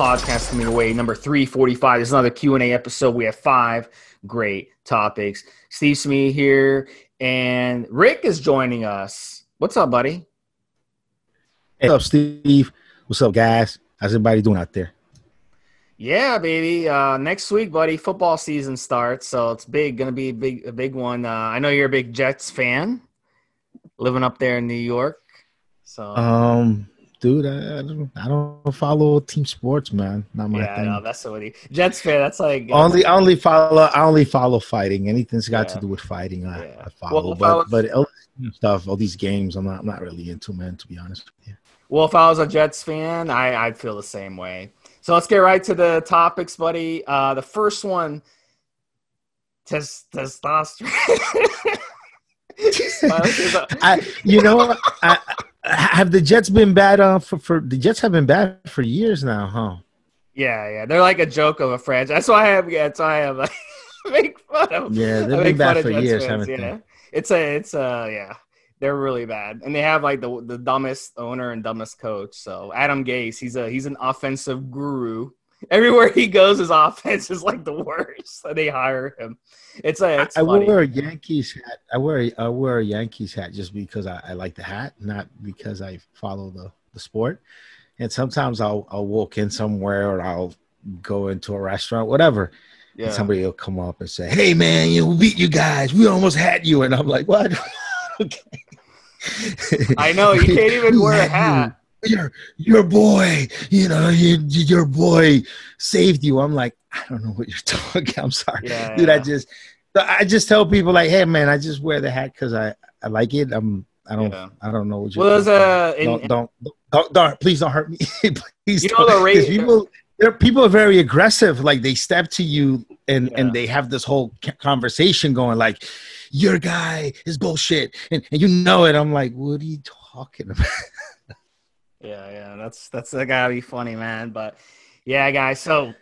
podcast coming away, number 345. This is another Q&A episode. We have five great topics. Steve Smee here, and Rick is joining us. What's up, buddy? Hey, what's up, Steve? What's up, guys? How's everybody doing out there? Yeah, baby. Uh, next week, buddy, football season starts, so it's big. Going to be a big, a big one. Uh, I know you're a big Jets fan, living up there in New York. So, Um, dude, I, I don't, I don't follow team sports, man. Not my yeah, thing. no, that's what he Jets fan. That's like only, I only follow, I only follow fighting. Anything's got Yeah. to do with fighting, I, Yeah. I follow. Well, if I was- but, but all stuff, all these games, I'm not, I'm not really into, man. To be honest with you. Well, if I was a Jets fan, I, I'd feel the same way. So let's get right to the topics, buddy. Uh, the first one, tes- testosterone. I, you know, I, have the Jets been bad uh, for, for the Jets have been bad for years now, huh? yeah, yeah, they're like a joke of a franchise. That's why I have. Yeah, that's why I have. Like, make fun of. Yeah, they've been bad for Jets years, fans, haven't yeah. they? It's a, it's a, yeah, they're really bad, and they have like the the dumbest owner and dumbest coach. So Adam Gase, he's a he's an offensive guru. Everywhere he goes, his offense is like the worst. They hire him. It's a, it's I funny. wear a Yankees hat. I wear a, I wear a Yankees hat just because I, I like the hat, not because I follow the, the sport. And sometimes I'll I'll walk in somewhere or I'll go into a restaurant, whatever. yeah. And somebody will come up and say, "Hey man, you beat you guys. We almost had you." And I'm like, "What?" okay. I know you can't even wear a hat. You. Your your boy, you know, your, your boy saved you. I'm like, I don't know what you're talking. About. I'm sorry Yeah, dude. I just, I just tell people like, hey man, I just wear the hat because I, I like it. I'm, I don't, Yeah. I don't know what you're. Well, there's talking a in, don't, don't, don't, don't, please don't hurt me. please You know the rate- people, there, people are very aggressive. Like they step to you and Yeah. and they have this whole conversation going like, your guy is bullshit, and, and you know it. I'm like, what are you talking about? Yeah, yeah. That's that's that gotta be funny, man. But yeah, guys. So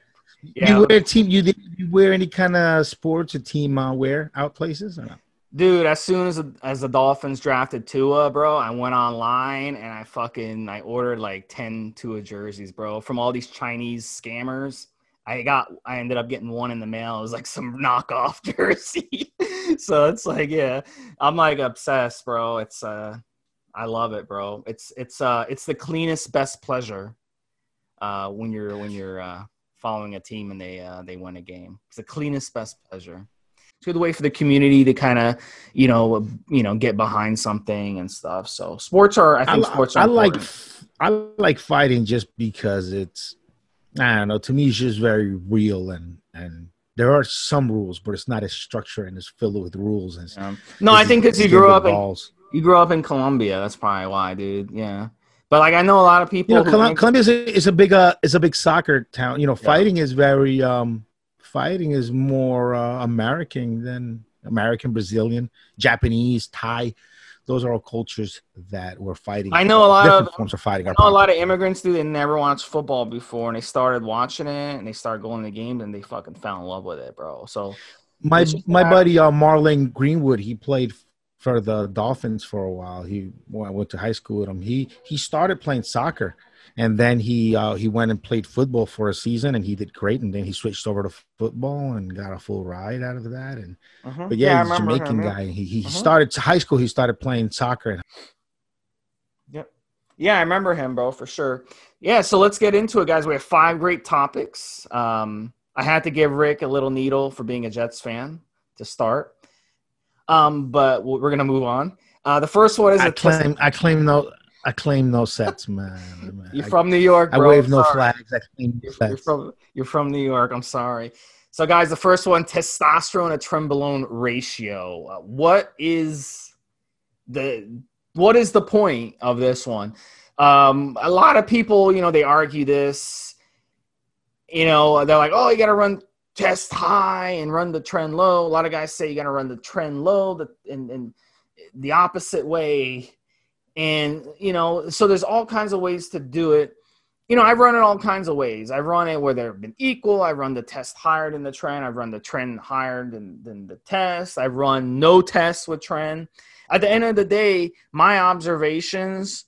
yeah, You wear team? You you wear any kind of sports or team uh, wear out places? Or not? dude. As soon as as the Dolphins drafted Tua, bro, I went online and I fucking I ordered like ten Tua jerseys, bro, from all these Chinese scammers. I got I ended up getting one in the mail. It was like some knockoff jersey. so it's like, yeah, I'm like obsessed, bro. It's uh I love it, bro. It's it's uh it's the cleanest best pleasure uh when you're when you're uh following a team and they uh they win a game. It's the cleanest best pleasure. It's a good way for the community to kind of, you know, you know, get behind something and stuff. So sports are I think li- sports are I like. I like fighting just because it's I don't know. To me, it's just very real and and there are some rules, but it's not as structured and it's filled with rules. And Um, no, I think because you grew up in balls. You grew up in Colombia. That's probably why, dude. Yeah, but like I know a lot of people. You know, Colum- Colombia is a, is a big uh is a big soccer town. You know, Yeah. fighting is very um fighting is more uh, American than American, Brazilian, Japanese, Thai. Those are all cultures that were fighting. I know a lot of- forms of fighting. I know a lot of immigrants do. They never watched football before, and they started watching it, and they started going to games, and they fucking fell in love with it, bro. So my my buddy uh, Marlon Greenwood, he played for the Dolphins for a while. He when I went to high school with him. He he started playing soccer, and then he uh, he went and played football for a season, and he did great. And then he switched over to football and got a full ride out of that. And but yeah, I he's a Jamaican him, yeah. guy. He he Mhm. started high school. He started playing soccer. And Yep. Yeah, I remember him, bro, for sure. Yeah, so let's get into it, guys. We have five great topics. Um, I had to give Rick a little needle for being a Jets fan to start. Um, but we're going to move on. Uh, the first one is I test- claim I claim no I claim no sets, man. You're I, from New York, Bro. I wave no flags. I claim no You're, you're from you're from New York. I'm sorry. So, guys, the first one: testosterone to trenbolone ratio. Uh, what is the what is the point of this one? Um, a lot of people, you know, they argue this. You know, they're like, "Oh, you got to run test high and run the tren low." A lot of guys say you got to run the tren low, the and the opposite way. And you know, so there's all kinds of ways to do it you know, I've run it all kinds of ways. I've run it where they've been equal. I've run the test higher than the tren. I've run the tren higher than, than the test. I've run no tests with tren. At the end of the day, my observations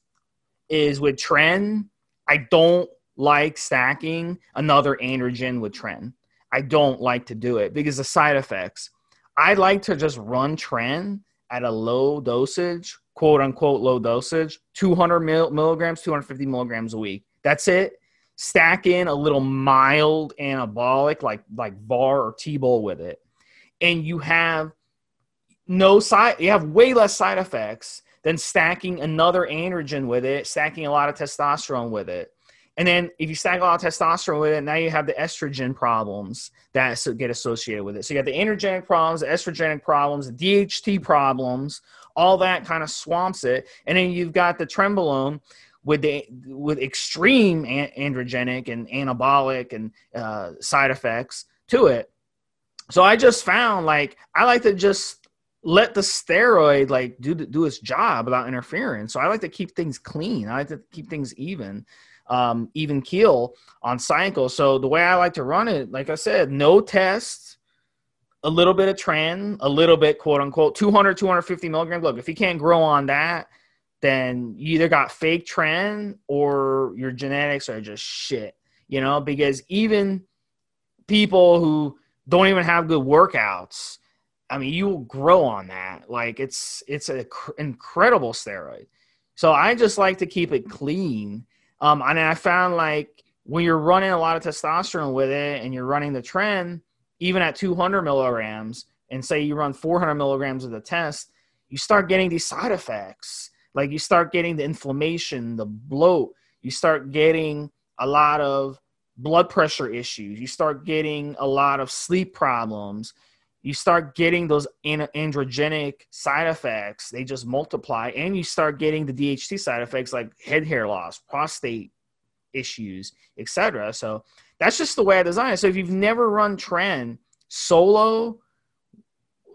is with tren, I don't like stacking another androgen with tren. I don't like to do it because the side effects. I like to just run tren at a low dosage, quote unquote low dosage, 200 mil- milligrams, 250 milligrams a week. That's it. Stack in a little mild anabolic like like VAR or T-bol with it, and you have no side. You have way less side effects than stacking another androgen with it, stacking a lot of testosterone with it. And then if you stack a lot of testosterone with it, now you have the estrogen problems that get associated with it. So you got the androgenic problems, the estrogenic problems, the DHT problems, all that kind of swamps it. And then you've got the trenbolone with the with extreme androgenic and anabolic and uh, side effects to it. So I just found like I like to just let the steroid like do do its job without interfering. So I like to keep things clean. I like to keep things even, um, even keel on cycle. So the way I like to run it, like I said, no test, a little bit of tren, a little bit quote unquote 200 250 milligrams. Look, if you can't grow on that, then you either got fake tren or your genetics are just shit. You know, because even people who don't even have good workouts I mean, you will grow on that. Like it's it's an cr- incredible steroid. So I just like to keep it clean. Um, and I found like when you're running a lot of testosterone with it, and you're running the tren, even at 200 milligrams, and say you run 400 milligrams of the test, you start getting these side effects. Like you start getting the inflammation, the bloat. You start getting a lot of blood pressure issues. You start getting a lot of sleep problems you start getting those androgenic side effects they just multiply and you start getting the dht side effects like head hair loss prostate issues etc so that's just the way i design it. So if you've never run tren solo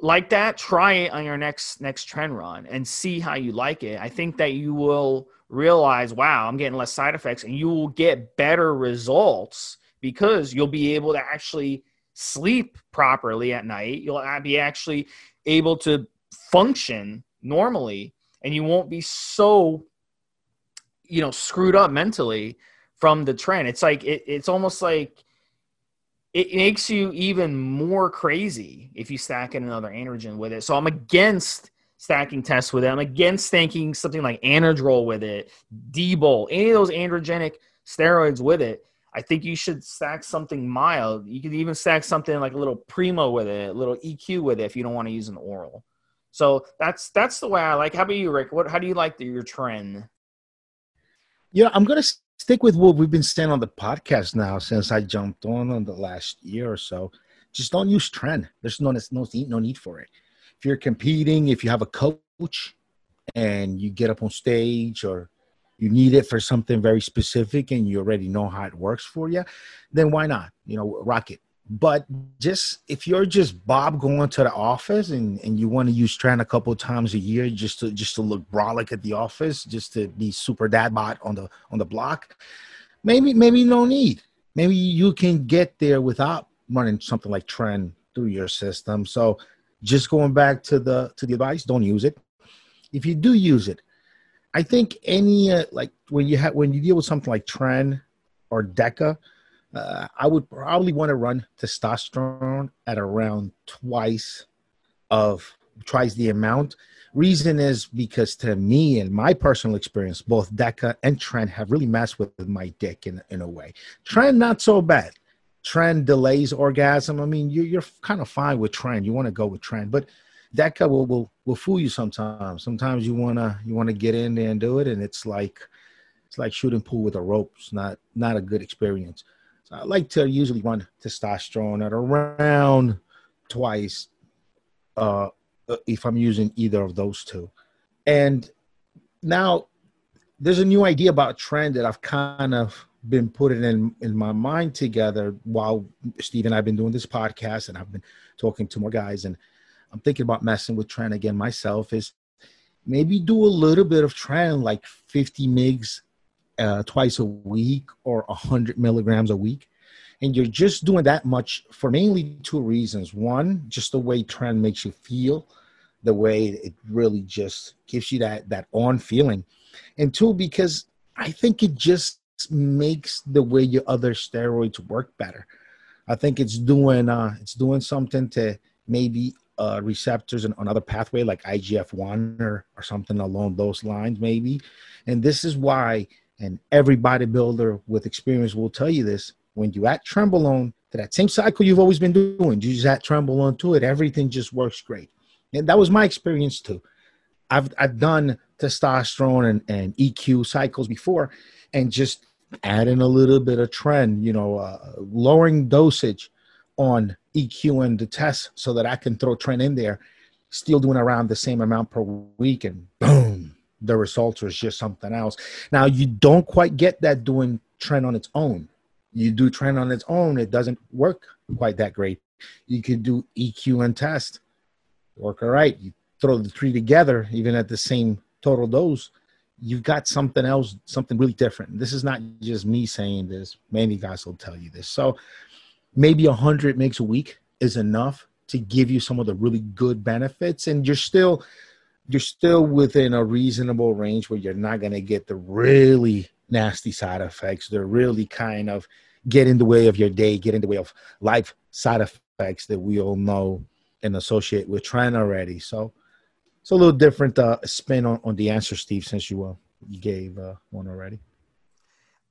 like that try it on your next next tren run and see how you like it. I think that you will realize wow i'm getting less side effects and you will get better results because you'll be able to actually sleep properly at night. You'll be actually able to function normally and you won't be so you know screwed up mentally from the tren. It's like it, it's almost like it makes you even more crazy if you stack in another androgen with it. So i'm against stacking tests with it. I'm against stacking something like anadrol with it d-bol any of those androgenic steroids with it I think you should stack something mild. You could even stack something like a little primo with it, a little EQ with it if you don't want to use an oral. So that's that's the way I like. How about you, Rick? What how do you like the, your tren? Yeah, I'm gonna stick with what we've been saying on the podcast now since I jumped on on the last year or so. Just don't use tren. There's no no no need for it. If you're competing, if you have a coach, and you get up on stage or you need it for something very specific and you already know how it works for you, then why not? You know, rock it. But just if you're just Bob going to the office and, and you want to use tren a couple times a year just to just to look brolic at the office, just to be super dad bot on the on the block, maybe maybe no need. Maybe you can get there without running something like tren through your system. So just going back to the to the advice, don't use it. If you do use it, I think any uh, like when you have when you deal with something like tren or deca, uh, I would probably want to run testosterone at around twice of twice the amount. Reason is because to me and my personal experience, both Deca and Tren have really messed with my dick in, in a way. Tren not so bad. Tren delays orgasm. I mean, you're, you're kind of fine with Tren. You want to go with Tren, but Deca will, will will fool you sometimes. Sometimes you wanna you wanna get in there and do it, and it's like it's like shooting pool with a rope. It's not not a good experience. So I like to usually run testosterone at around twice, uh, if I'm using either of those two. And now there's a new idea about tren that I've kind of been putting in in my mind together while Steve and I've been doing this podcast, and I've been talking to more guys and I'm thinking about messing with tren again myself is maybe do a little bit of tren, like 50 migs uh, twice a week or 100 milligrams a week. And you're just doing that much for mainly two reasons. One, just the way tren makes you feel, the way it really just gives you that that on feeling. And two, because I think it just makes the way your other steroids work better. I think it's doing uh, it's doing something to maybe uh, receptors on another pathway like IGF one or or something along those lines maybe. And this is why, and every bodybuilder with experience will tell you this: when you add trenbolone to that same cycle you've always been doing, you just add trenbolone to it, everything just works great. And that was my experience too. I've I've done testosterone and, and EQ cycles before, and just adding a little bit of tren, you know, uh, lowering dosage on EQ and the test so that I can throw tren in there, still doing around the same amount per week, and boom, the results was just something else. Now you don't quite get that doing tren on its own. You do tren on its own, it doesn't work quite that great. You could do EQ and test, work all right. You throw the three together, even at the same total dose, you've got something else, something really different. This is not just me saying this. Many guys will tell you this. So maybe a hundred makes a week is enough to give you some of the really good benefits, and you're still you're still within a reasonable range where you're not going to get the really nasty side effects. They're really kind of get in the way of your day, get in the way of life side effects that we all know and associate with tren already. So it's a little different uh, spin on, on the answer, Steve, since you uh, gave uh, one already.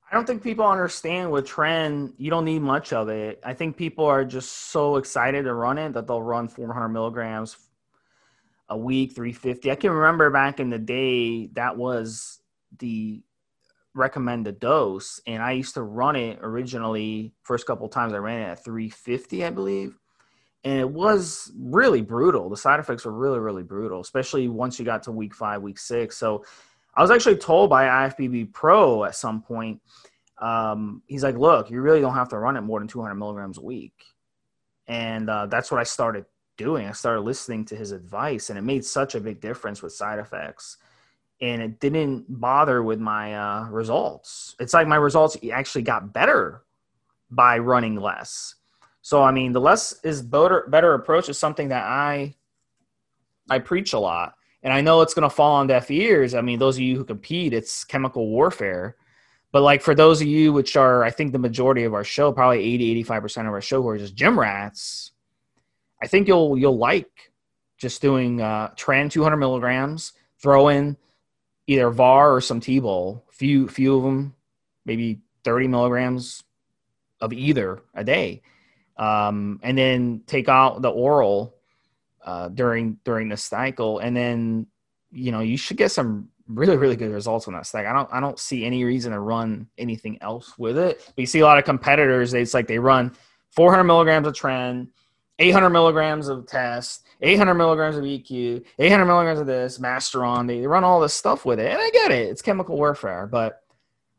I don't think people understand with tren, You don't need much of it. I think people are just so excited to run it that they'll run 400 milligrams a week, 350. I can remember back in the day that was the recommended dose, and I used to run it originally. First couple times I ran it at 350, I believe and it was really brutal. The side effects were really, really brutal, especially once you got to week five, week six. So I was actually told by IFBB Pro at some point, um, he's like, look, you really don't have to run it more than 200 milligrams a week. And uh, that's what I started doing. I started listening to his advice, and it made such a big difference with side effects. And it didn't bother with my uh, results. It's like my results actually got better by running less so I mean, the less is better better approach is something that I I preach a lot, and I know it's going to fall on deaf ears. I mean, those of you who compete, it's chemical warfare. But like for those of you which are, I think the majority of our show, probably 80, 85% of our show who are just gym rats, I think you'll you'll like just doing uh, Tren 200 milligrams, throw in either VAR or some T-bol, few few of them, maybe 30 milligrams of either a day um, and then take out the oral uh, during during the cycle, and then you know you should get some really really good results on that stack. I don't I don't see any reason to run anything else with it. You see a lot of competitors. It's like they run 400 milligrams of tren, 800 milligrams of test, 800 milligrams of EQ, 800 milligrams of this Masteron. They run all this stuff with it, and I get it. It's chemical warfare, but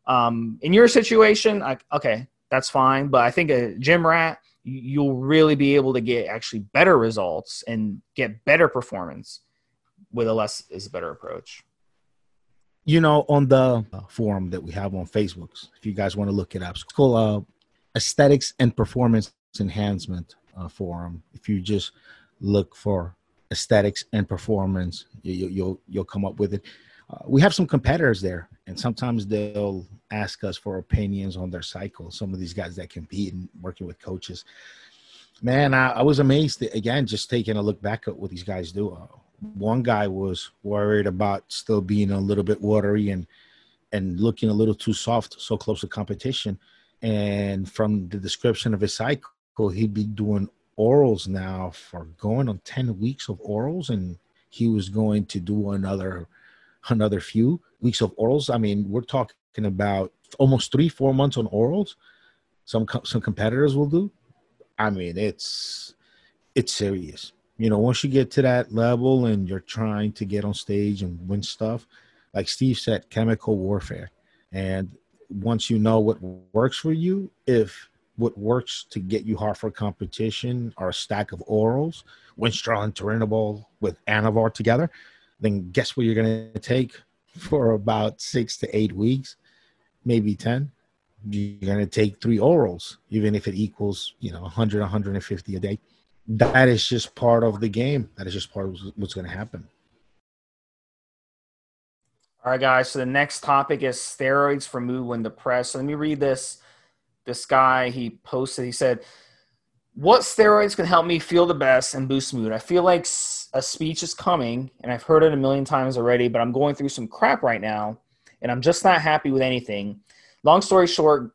um, in your situation, I, okay, that's fine. But I think a gym rat you'll really be able to get actually better results and get better performance with a less is a better approach. You know, on the forum that we have on Facebook, if you guys want to look it up, it's called uh, Aesthetics and Performance Enhancement uh, Forum. If you just look for aesthetics and performance, you, you'll, you'll come up with it. Uh, we have some competitors there, and sometimes they'll ask us for opinions on their cycle. Some of these guys that compete and working with coaches. Man, I, I was amazed that, again, just taking a look back at what these guys do. Uh, one guy was worried about still being a little bit watery and and looking a little too soft, so close to competition. And from the description of his cycle, he'd be doing orals now for going on 10 weeks of orals and he was going to do another another few weeks of orals. I mean, we're talking about almost three, four months on orals. Some some competitors will do. I mean, it's it's serious. You know, once you get to that level and you're trying to get on stage and win stuff, like Steve said, chemical warfare. And once you know what works for you, if what works to get you hard for competition are a stack of orals, Winstrol and Turinabol with Anavar together, then guess what you're going to take for about six to eight weeks, maybe 10. You're going to take three orals, even if it equals, you know, 100, 150 a day. That is just part of the game. That is just part of what's going to happen. All right, guys. So the next topic is steroids for mood when depressed. So let me read this. This guy he posted. He said, "What steroids can help me feel the best and boost mood? I feel like a speech is coming, and I've heard it a million times already, but I'm going through some crap right now, and I'm just not happy with anything. Long story short,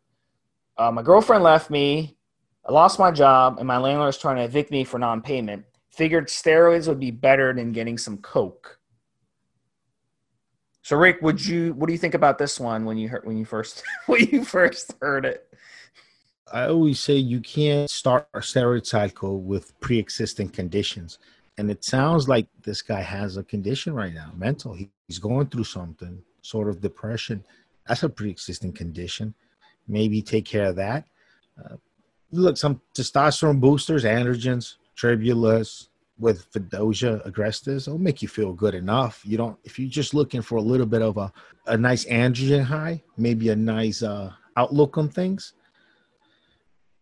uh, my girlfriend left me. I lost my job, and my landlord is trying to evict me for non-payment. Figured steroids would be better than getting some coke." So Rick, would you what do you think about this one when you heard when you first when you first heard it? I always say you can't start a steroid cycle with pre-existing conditions. And it sounds like this guy has a condition right now, mental. He's going through something, sort of depression. That's a pre-existing condition. Maybe take care of that. Uh, look, some testosterone boosters, androgens, tribulus, with Vedoza agrestis, it'll make you feel good enough. You don't if you're just looking for a little bit of a, a nice androgen high, maybe a nice uh, outlook on things.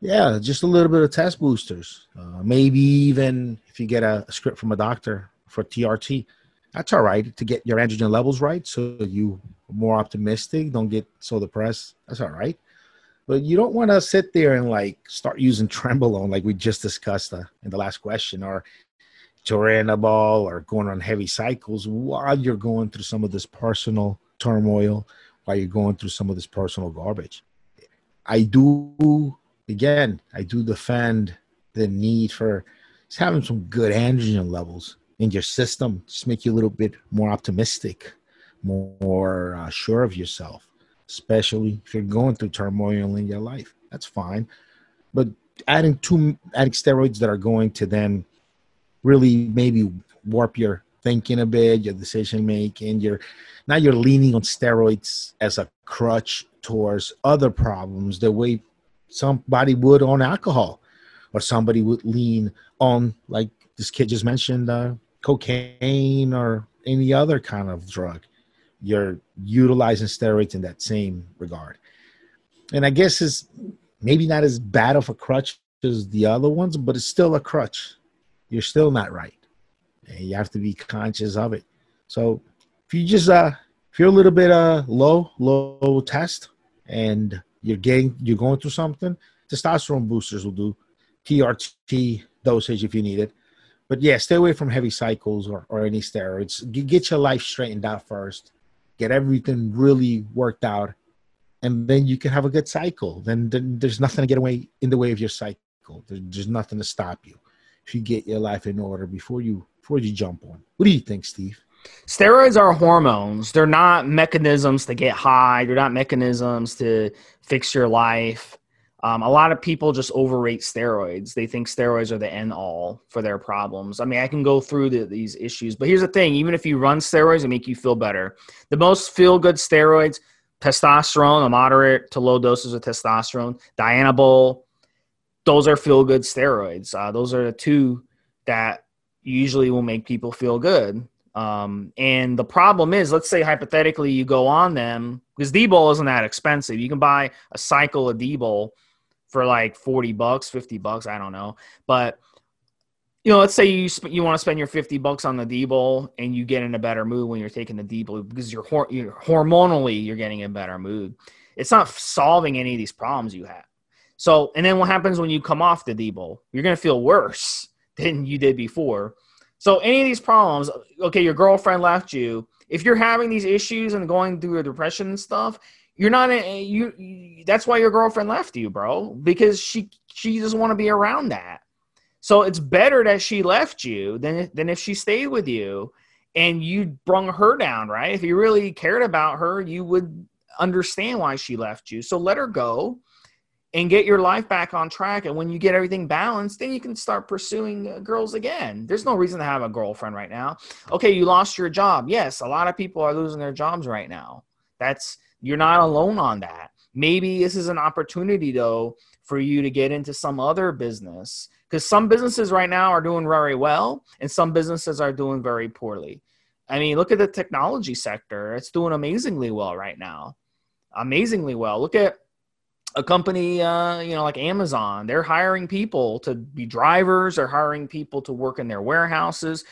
Yeah, just a little bit of test boosters. Uh, maybe even if you get a, script from a doctor for TRT, that's all right to get your androgen levels right, so you more optimistic. Don't get so depressed. That's all right. But you don't want to sit there and like start using Trenbolone like we just discussed uh, in the last question, or Turinabol or going on heavy cycles while you're going through some of this personal turmoil, while you're going through some of this personal garbage. I do, again, I do defend the need for just having some good androgen levels in your system, just make you a little bit more optimistic, more uh, sure of yourself, especially if you're going through turmoil in your life. That's fine. But adding two adding steroids that are going to then really maybe warp your thinking a bit, your decision making. You're now you're leaning on steroids as a crutch towards other problems the way somebody would on alcohol, or somebody would lean on like this kid just mentioned, uh, cocaine or any other kind of drug. You're utilizing steroids in that same regard, and I guess it's maybe not as bad of a crutch as the other ones, but it's still a crutch you're still not right. And you have to be conscious of it. So if you just uh if you're a little bit uh low, low test and you're getting you're going through something, testosterone boosters will do. TRT dosage if you need it. But yeah, stay away from heavy cycles or, or any steroids. Get your life straightened out first. Get everything really worked out. And then you can have a good cycle. Then, then there's nothing to get away in the way of your cycle. there's nothing to stop you if you get your life in order before you before you jump on. What do you think, Steve? Steroids are hormones. They're not mechanisms to get high. They're not mechanisms to fix your life. Um, a lot of people just overrate steroids. They think steroids are the end all for their problems. I mean, I can go through the, these issues, but here's the thing: even if you run steroids, and make you feel better. The most feel good steroids: testosterone, a moderate to low doses of testosterone, Dianabol, those are feel good steroids. Uh, those are the two that usually will make people feel good. Um, and the problem is, let's say hypothetically you go on them because D-bol isn't that expensive. You can buy a cycle of D-bol for like 40 bucks, 50 bucks. I don't know. But, you know, let's say you, sp- you want to spend your 50 bucks on the D-bol and you get in a better mood when you're taking the D-bol because you're, hor- you're hormonally, you're getting a better mood. It's not solving any of these problems you have. So, and then what happens when you come off the D-bol? You're going to feel worse than you did before. So, any of these problems, okay, your girlfriend left you. If you're having these issues and going through a depression and stuff, you're not a, you, you that's why your girlfriend left you, bro, because she she doesn't want to be around that. So, it's better that she left you than than if she stayed with you and you brung her down, right? If you really cared about her, you would understand why she left you. So, let her go and get your life back on track. And when you get everything balanced, then you can start pursuing uh, girls again. There's no reason to have a girlfriend right now. Okay, you lost your job. Yes, a lot of people are losing their jobs right now. That's you're not alone on that. Maybe this is an opportunity though for you to get into some other business because some businesses right now are doing very well and some businesses are doing very poorly. I mean, look at the technology sector. It's doing amazingly well right now. Amazingly well. Look at a company, uh, you know, like Amazon, they're hiring people to be drivers. They're hiring people to work in their warehouses.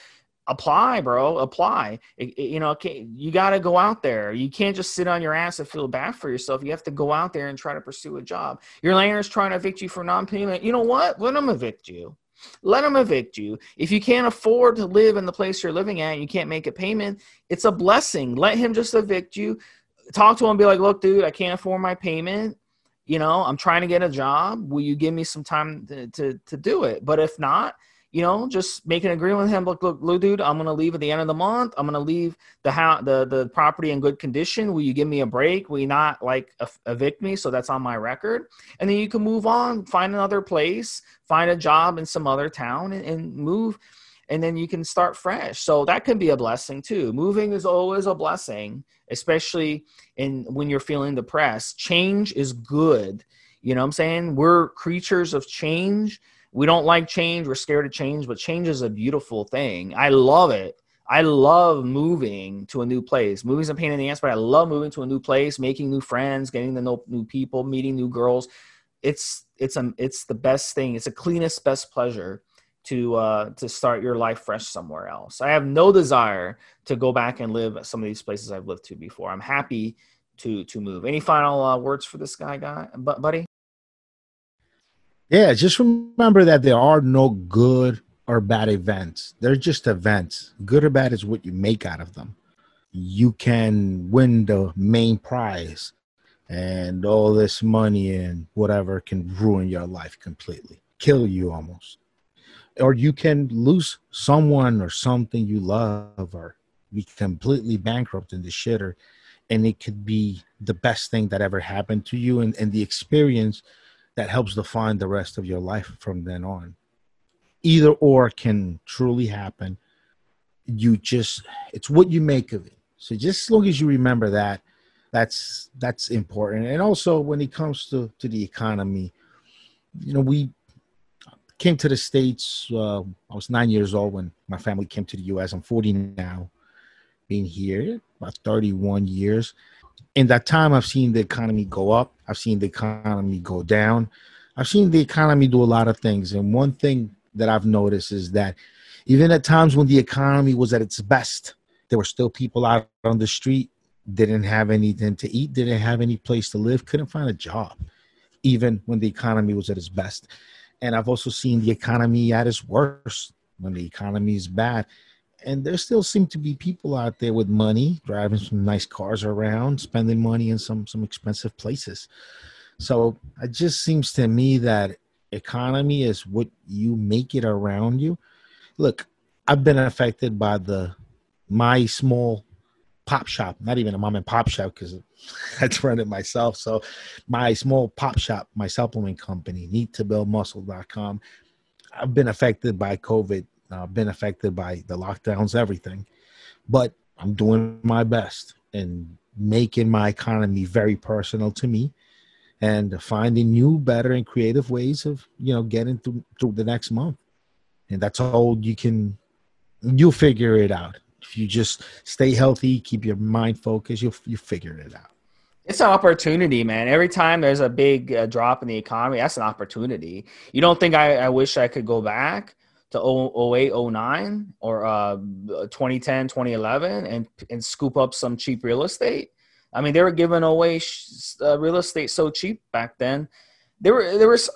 Apply, bro. Apply. It, it, you know, okay. you got to go out there. You can't just sit on your ass and feel bad for yourself. You have to go out there and try to pursue a job. Your landlord's trying to evict you for non-payment. You know what? Let them evict you. Let them evict you. If you can't afford to live in the place you're living at, you can't make a payment. It's a blessing. Let him just evict you. Talk to him. And be like, look, dude, I can't afford my payment. You know, I'm trying to get a job. Will you give me some time to, to, to do it? But if not, you know, just make an agreement with him. Look, look, look, dude, I'm gonna leave at the end of the month. I'm gonna leave the house, the the property in good condition. Will you give me a break? Will you not like evict me? So that's on my record, and then you can move on, find another place, find a job in some other town, and, and move, and then you can start fresh. So that can be a blessing too. Moving is always a blessing, especially in when you're feeling depressed. Change is good. You know what I'm saying? We're creatures of change we don't like change. We're scared of change, but change is a beautiful thing. I love it. I love moving to a new place. Moving's a pain in the ass, but I love moving to a new place, making new friends, getting to know new people, meeting new girls. It's it's a it's the best thing. It's the cleanest, best pleasure to uh, to start your life fresh somewhere else. I have no desire to go back and live some of these places I've lived to before. I'm happy to to move. Any final uh, words for this guy, guy, buddy? Yeah, just remember that there are no good or bad events. They're just events. Good or bad is what you make out of them. You can win the main prize, and all this money and whatever can ruin your life completely, kill you almost. Or you can lose someone or something you love, or be completely bankrupt in the shitter, and it could be the best thing that ever happened to you, and, and the experience that helps define the rest of your life from then on. Either or can truly happen. You just it's what you make of it. So just as long as you remember that, that's that's important. And also when it comes to to the economy, you know, we came to the states. Uh, I was nine years old when my family came to the U.S. I'm 40 now, being here about 31 years in that time, I've seen the economy go up. I've seen the economy go down. I've seen the economy do a lot of things. And one thing that I've noticed is that even at times when the economy was at its best, there were still people out on the street, didn't have anything to eat, didn't have any place to live, couldn't find a job, even when the economy was at its best. And I've also seen the economy at its worst when the economy is bad and there still seem to be people out there with money driving some nice cars around spending money in some some expensive places. So it just seems to me that economy is what you make it around you. Look i've been affected by the my small pop shop not even a mom and pop shop because i run it myself. So my small pop shop my supplement company need to build muscle.com i've been affected by covid uh, been affected by the lockdowns, everything. But I'm doing my best and making my economy very personal to me and finding new, better, and creative ways of, you know, getting through, through the next month. And that's all you can, you'll figure it out. If you just stay healthy, keep your mind focused, you'll, you figure it out. It's an opportunity, man. Every time there's a big uh, drop in the economy, that's an opportunity. You don't think I, I wish I could go back? To 08, 09 or uh, 2010, 2011 and, and scoop up some cheap real estate. I mean, they were giving away uh, real estate so cheap back then. There were there was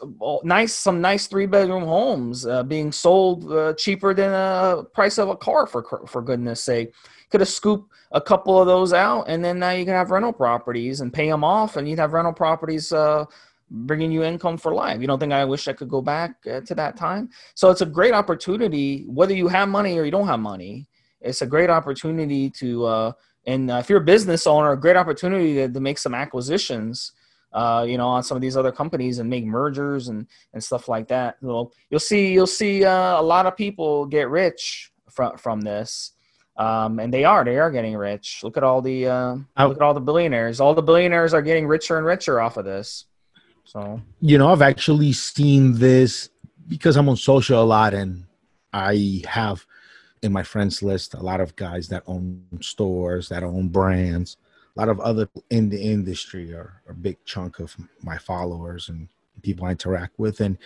nice some nice three bedroom homes uh, being sold uh, cheaper than a price of a car for for goodness sake. Could have scooped a couple of those out, and then now you can have rental properties and pay them off, and you'd have rental properties uh, bringing you income for life. You don't think I wish I could go back uh, to that time? So it's a great opportunity, whether you have money or you don't have money. It's a great opportunity to, uh, and uh, if you're a business owner, a great opportunity to, to make some acquisitions. Uh, you know, on some of these other companies and make mergers and, and stuff like that. So you'll see, you'll see uh, a lot of people get rich from from this, um, and they are, they are getting rich. Look at all the, uh, look at all the billionaires. All the billionaires are getting richer and richer off of this. So you know, I've actually seen this because I'm on social a lot, and I have in my friends list a lot of guys that own stores, that own brands. A lot of other in the industry are a big chunk of my followers and people I interact with, and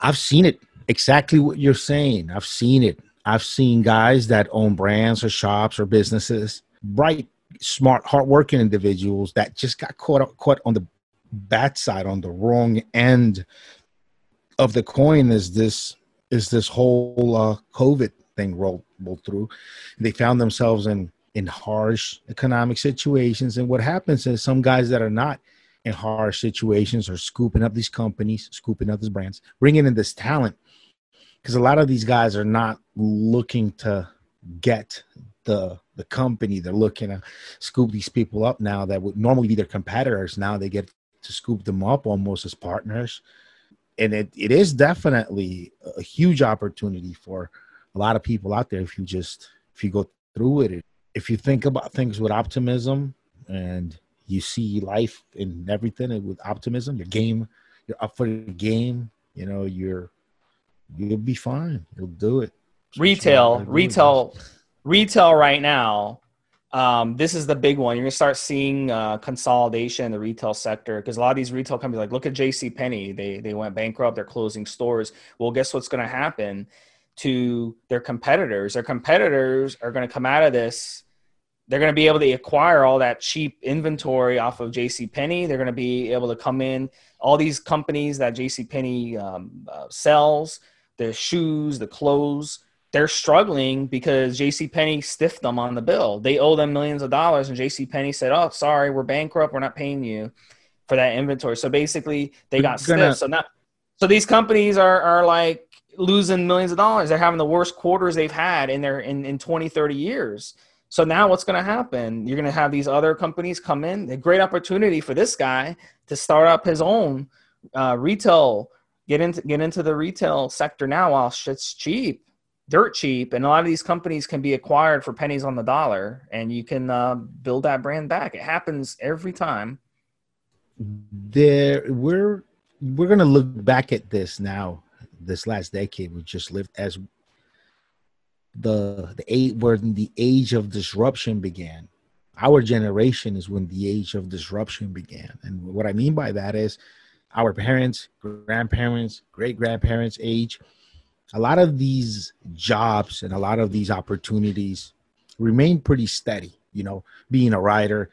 I've seen it exactly what you're saying. I've seen it. I've seen guys that own brands or shops or businesses, bright, smart, hardworking individuals that just got caught up, caught on the bad side, on the wrong end of the coin. Is this is this whole uh, COVID thing rolled, rolled through? They found themselves in in harsh economic situations, and what happens is some guys that are not in harsh situations are scooping up these companies, scooping up these brands, bringing in this talent because a lot of these guys are not looking to get the the company they're looking to scoop these people up now that would normally be their competitors now they get to scoop them up almost as partners and it, it is definitely a huge opportunity for a lot of people out there if you just if you go through it if you think about things with optimism and you see life in everything with optimism your game you're up for the game you know you're you'll be fine. You'll do it. Retail, retail, retail right now. Um, this is the big one. You're gonna start seeing uh, consolidation in the retail sector because a lot of these retail companies, like look at J.C. Penney, they they went bankrupt. They're closing stores. Well, guess what's gonna happen to their competitors? Their competitors are gonna come out of this. They're gonna be able to acquire all that cheap inventory off of J.C. Penney. They're gonna be able to come in all these companies that J.C. Penney um, uh, sells the shoes, the clothes, they're struggling because J.C. Penney stiffed them on the bill. They owe them millions of dollars, and J.C. Penney said, "Oh, sorry, we're bankrupt. We're not paying you for that inventory." So basically, they got gonna... stiffed. So now, so these companies are are like losing millions of dollars. They're having the worst quarters they've had in their in, in 20, 30 years. So now what's going to happen? You're going to have these other companies come in. A great opportunity for this guy to start up his own uh, retail get into get into the retail sector now while shit's cheap dirt cheap and a lot of these companies can be acquired for pennies on the dollar and you can uh, build that brand back. It happens every time. There we're we're gonna look back at this now this last decade we just lived as the the age where the age of disruption began. Our generation is when the age of disruption began and what i mean by that is our parents, grandparents, great grandparents' age, a lot of these jobs and a lot of these opportunities remain pretty steady. You know, being a writer,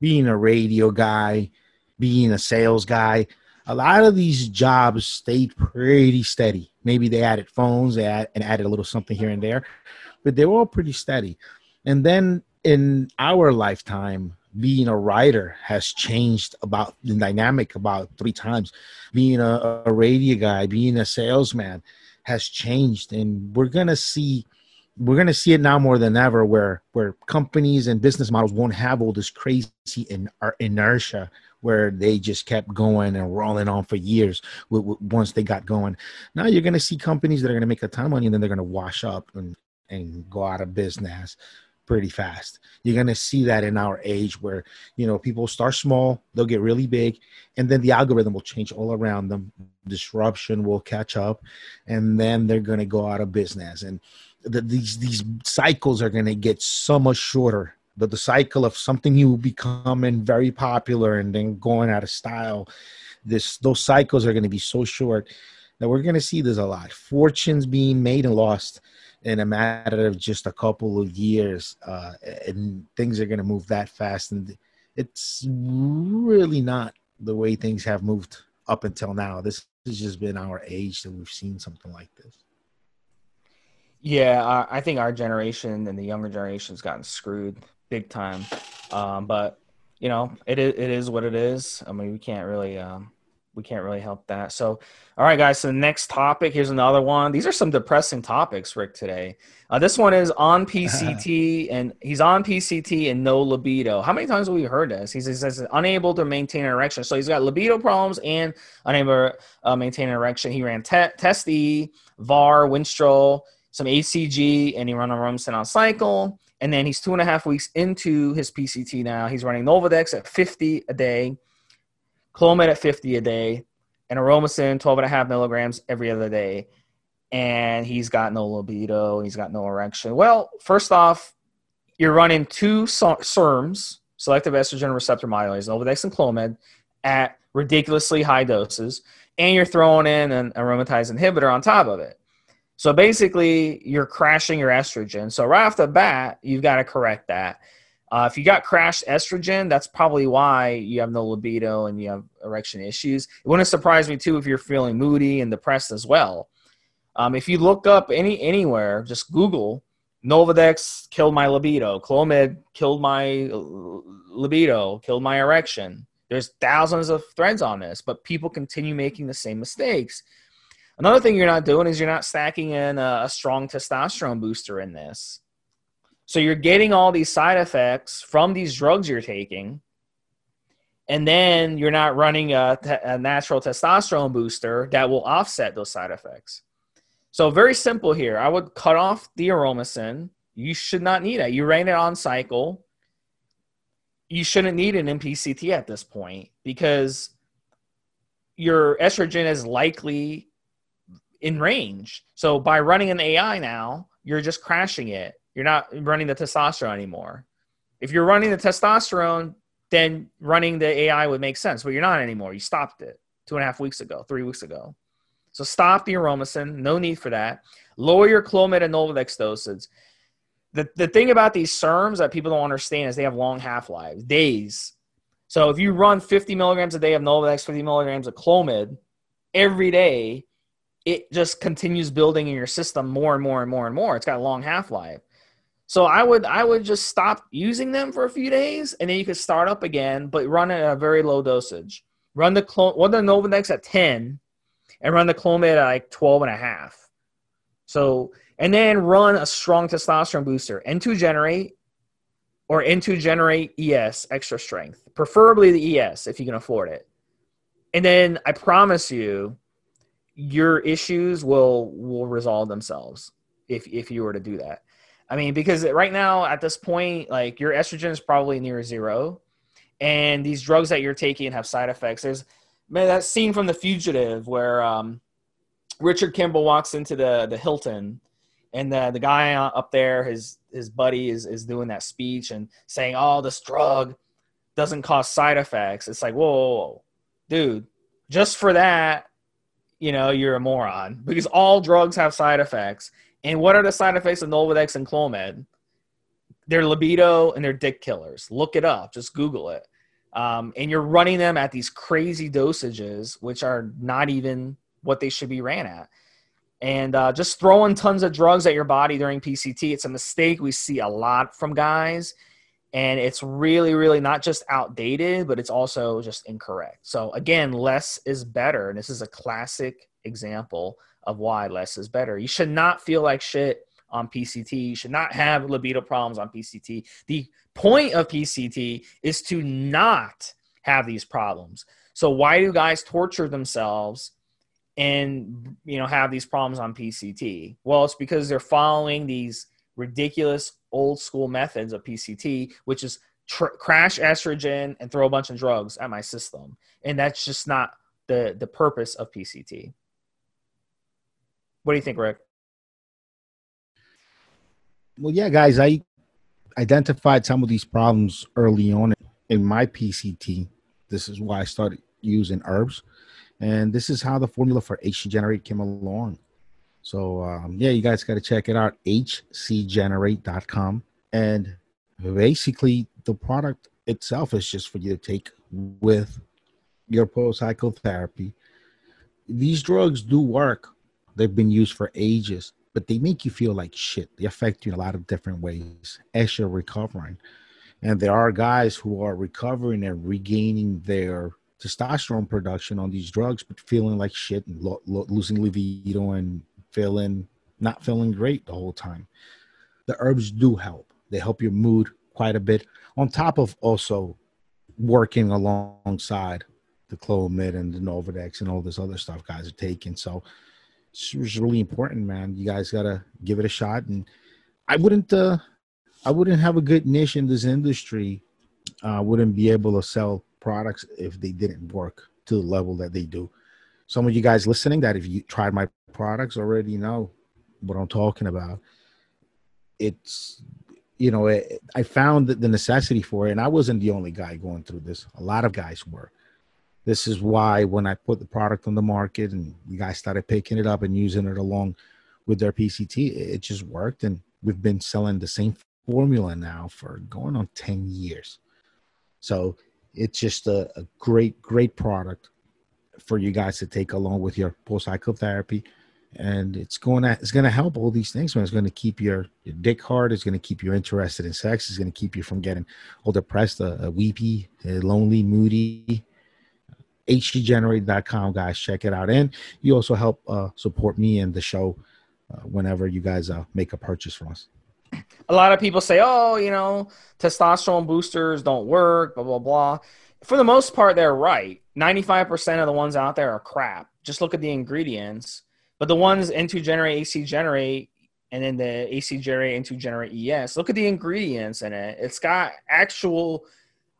being a radio guy, being a sales guy, a lot of these jobs stayed pretty steady. Maybe they added phones, they add, and added a little something here and there, but they were all pretty steady. And then in our lifetime, being a writer has changed about the dynamic about three times. Being a, a radio guy, being a salesman has changed, and we're gonna see we're gonna see it now more than ever, where where companies and business models won't have all this crazy in, uh, inertia where they just kept going and rolling on for years once they got going. Now you're going to see companies that are going to make a ton of money and then they're going to wash up and, and go out of business pretty fast. You're going to see that in our age where, you know, people start small, they'll get really big, and then the algorithm will change all around them. Disruption will catch up, and then they're going to go out of business. And the, these these cycles are going to get so much shorter. But the cycle of something new becoming very popular and then going out of style, this those cycles are going to be so short that we're going to see this a lot. Fortunes being made and lost in a matter of just a couple of years, uh, and things are going to move that fast. And it's really not the way things have moved up until now. This has just been our age that we've seen something like this. Yeah, I think our generation and the younger generation has gotten screwed big time. Um, but you know, it is, it is what it is. I mean, we can't really um, we can't really help that. So, all right, guys. So, the next topic here's another one. These are some depressing topics, Rick. Today, uh, this one is on PCT, and he's on PCT and no libido. How many times have we heard this? He says unable to maintain an erection. So he's got libido problems and unable to uh, maintain an erection. He ran te- Test E, VAR, Winstrol, some HCG, and he ran Aromasin on cycle. And then he's two and a half weeks into his PCT now. He's running Nolvadex at 50 a day Clomid at 50 a day, and Aromasin 12 and a half milligrams every other day. And he's got no libido. He's got no erection. Well, first off, you're running two SERMs, selective estrogen receptor modulators, Nolvadex and Clomid, at ridiculously high doses, and you're throwing in an aromatase inhibitor on top of it. So basically, you're crashing your estrogen. So right off the bat, you've got to correct that. Uh, if you got crashed estrogen, that's probably why you have no libido and you have erection issues. It wouldn't surprise me too if you're feeling moody and depressed as well. Um, if you look up any anywhere, just Google Nolvadex killed my libido, Clomid killed my libido, killed my erection. There's thousands of threads on this, but people continue making the same mistakes. Another thing you're not doing is you're not stacking in a, a strong testosterone booster in this. So you're getting all these side effects from these drugs you're taking, and then you're not running a, a natural testosterone booster that will offset those side effects. So very simple here. I would cut off the aromasin. You should not need it. You ran it on cycle. You shouldn't need an MPCT at this point because your estrogen is likely in range. So by running an AI now, you're just crashing it. You're not running the testosterone anymore. If you're running the testosterone, then running the AI would make sense, but you're not anymore. You stopped it two and a half weeks ago, three weeks ago. So stop the aromasin. No need for that. Lower your Clomid and Nolvadex dosage. The, the thing about these SERMs that people don't understand is they have long half lives, days. So if you run 50 milligrams a day of Nolvadex, 50 milligrams of Clomid every day, it just continues building in your system more and more and more and more. It's got a long half life. So I would I would just stop using them for a few days, and then you could start up again, but run it at a very low dosage. Run the clone, run the Nolvadex at ten, and run the Clomid at like 12 and a half. So and then run a strong testosterone booster, N2 generate or N2 generate ES extra strength, preferably the ES if you can afford it. And then I promise you, your issues will will resolve themselves if if you were to do that. I mean, because right now at this point, like your estrogen is probably near zero, and these drugs that you're taking have side effects. There's man that scene from The Fugitive where um, Richard Kimble walks into the the Hilton, and the the guy up there, his his buddy is is doing that speech and saying, "Oh, this drug doesn't cause side effects." It's like, whoa, whoa, whoa. dude, just for that, you know, you're a moron because all drugs have side effects and what are the side effects of Nolvadex and Clomid? They're libido and they're dick killers. Look it up. Just Google it. Um, and you're running them at these crazy dosages, which are not even what they should be ran at. And uh, just throwing tons of drugs at your body during PCT, it's a mistake we see a lot from guys. And it's really, really not just outdated, but it's also just incorrect. So, again, less is better. And this is a classic example of why less is better. You should not feel like shit on PCT. You should not have libido problems on PCT. The point of PCT is to not have these problems. So why do guys torture themselves and you know have these problems on PCT? Well, it's because they're following these ridiculous old school methods of PCT, which is tr- crash estrogen and throw a bunch of drugs at my system, and that's just not the the purpose of PCT. What do you think, Rick? Well, yeah, guys, I identified some of these problems early on in my PCT. This is why I started using herbs, and this is how the formula for HC Generate came along. So, um, yeah, you guys got to check it out, hcgenerate.com. And basically, the product itself is just for you to take with your post cycle therapy. These drugs do work They've been used for ages, but they make you feel like shit. They affect you in a lot of different ways as you're recovering. And there are guys who are recovering and regaining their testosterone production on these drugs, but feeling like shit and lo- lo- losing libido and feeling not feeling great the whole time. The herbs do help. They help your mood quite a bit, on top of also working alongside the Clomid and the Nolvadex and all this other stuff guys are taking. So it's really important, man. You guys gotta give it a shot. And I wouldn't, uh, I wouldn't have a good niche in this industry. I uh, wouldn't be able to sell products if they didn't work to the level that they do. Some of you guys listening, that if you tried my products already know what I'm talking about. It's, you know, it, I found the necessity for it, and I wasn't the only guy going through this. A lot of guys were this is why when I put the product on the market and you guys started picking it up and using it along with their PCT. It just worked, and we've been selling the same formula now for going on 10 years. So it's just a, a great, great product for you guys to take along with your post cycle therapy. And it's going to it's going to help all these things. Man, it's going to keep your, your dick hard. It's going to keep you interested in sex. It's going to keep you from getting all depressed, uh, uh, weepy, uh, lonely, moody. HCGenerate.com, guys, check it out. And you also help uh, support me and the show uh, whenever you guys uh, make a purchase from us a lot of people say, oh, you know, testosterone boosters don't work, blah, blah, blah. For the most part, they're right. 95% of the ones out there are crap. Just look at the ingredients. But the ones N2 generate, HC generate, and then the HC generate, N2 generate ES, look at the ingredients in it. It's got actual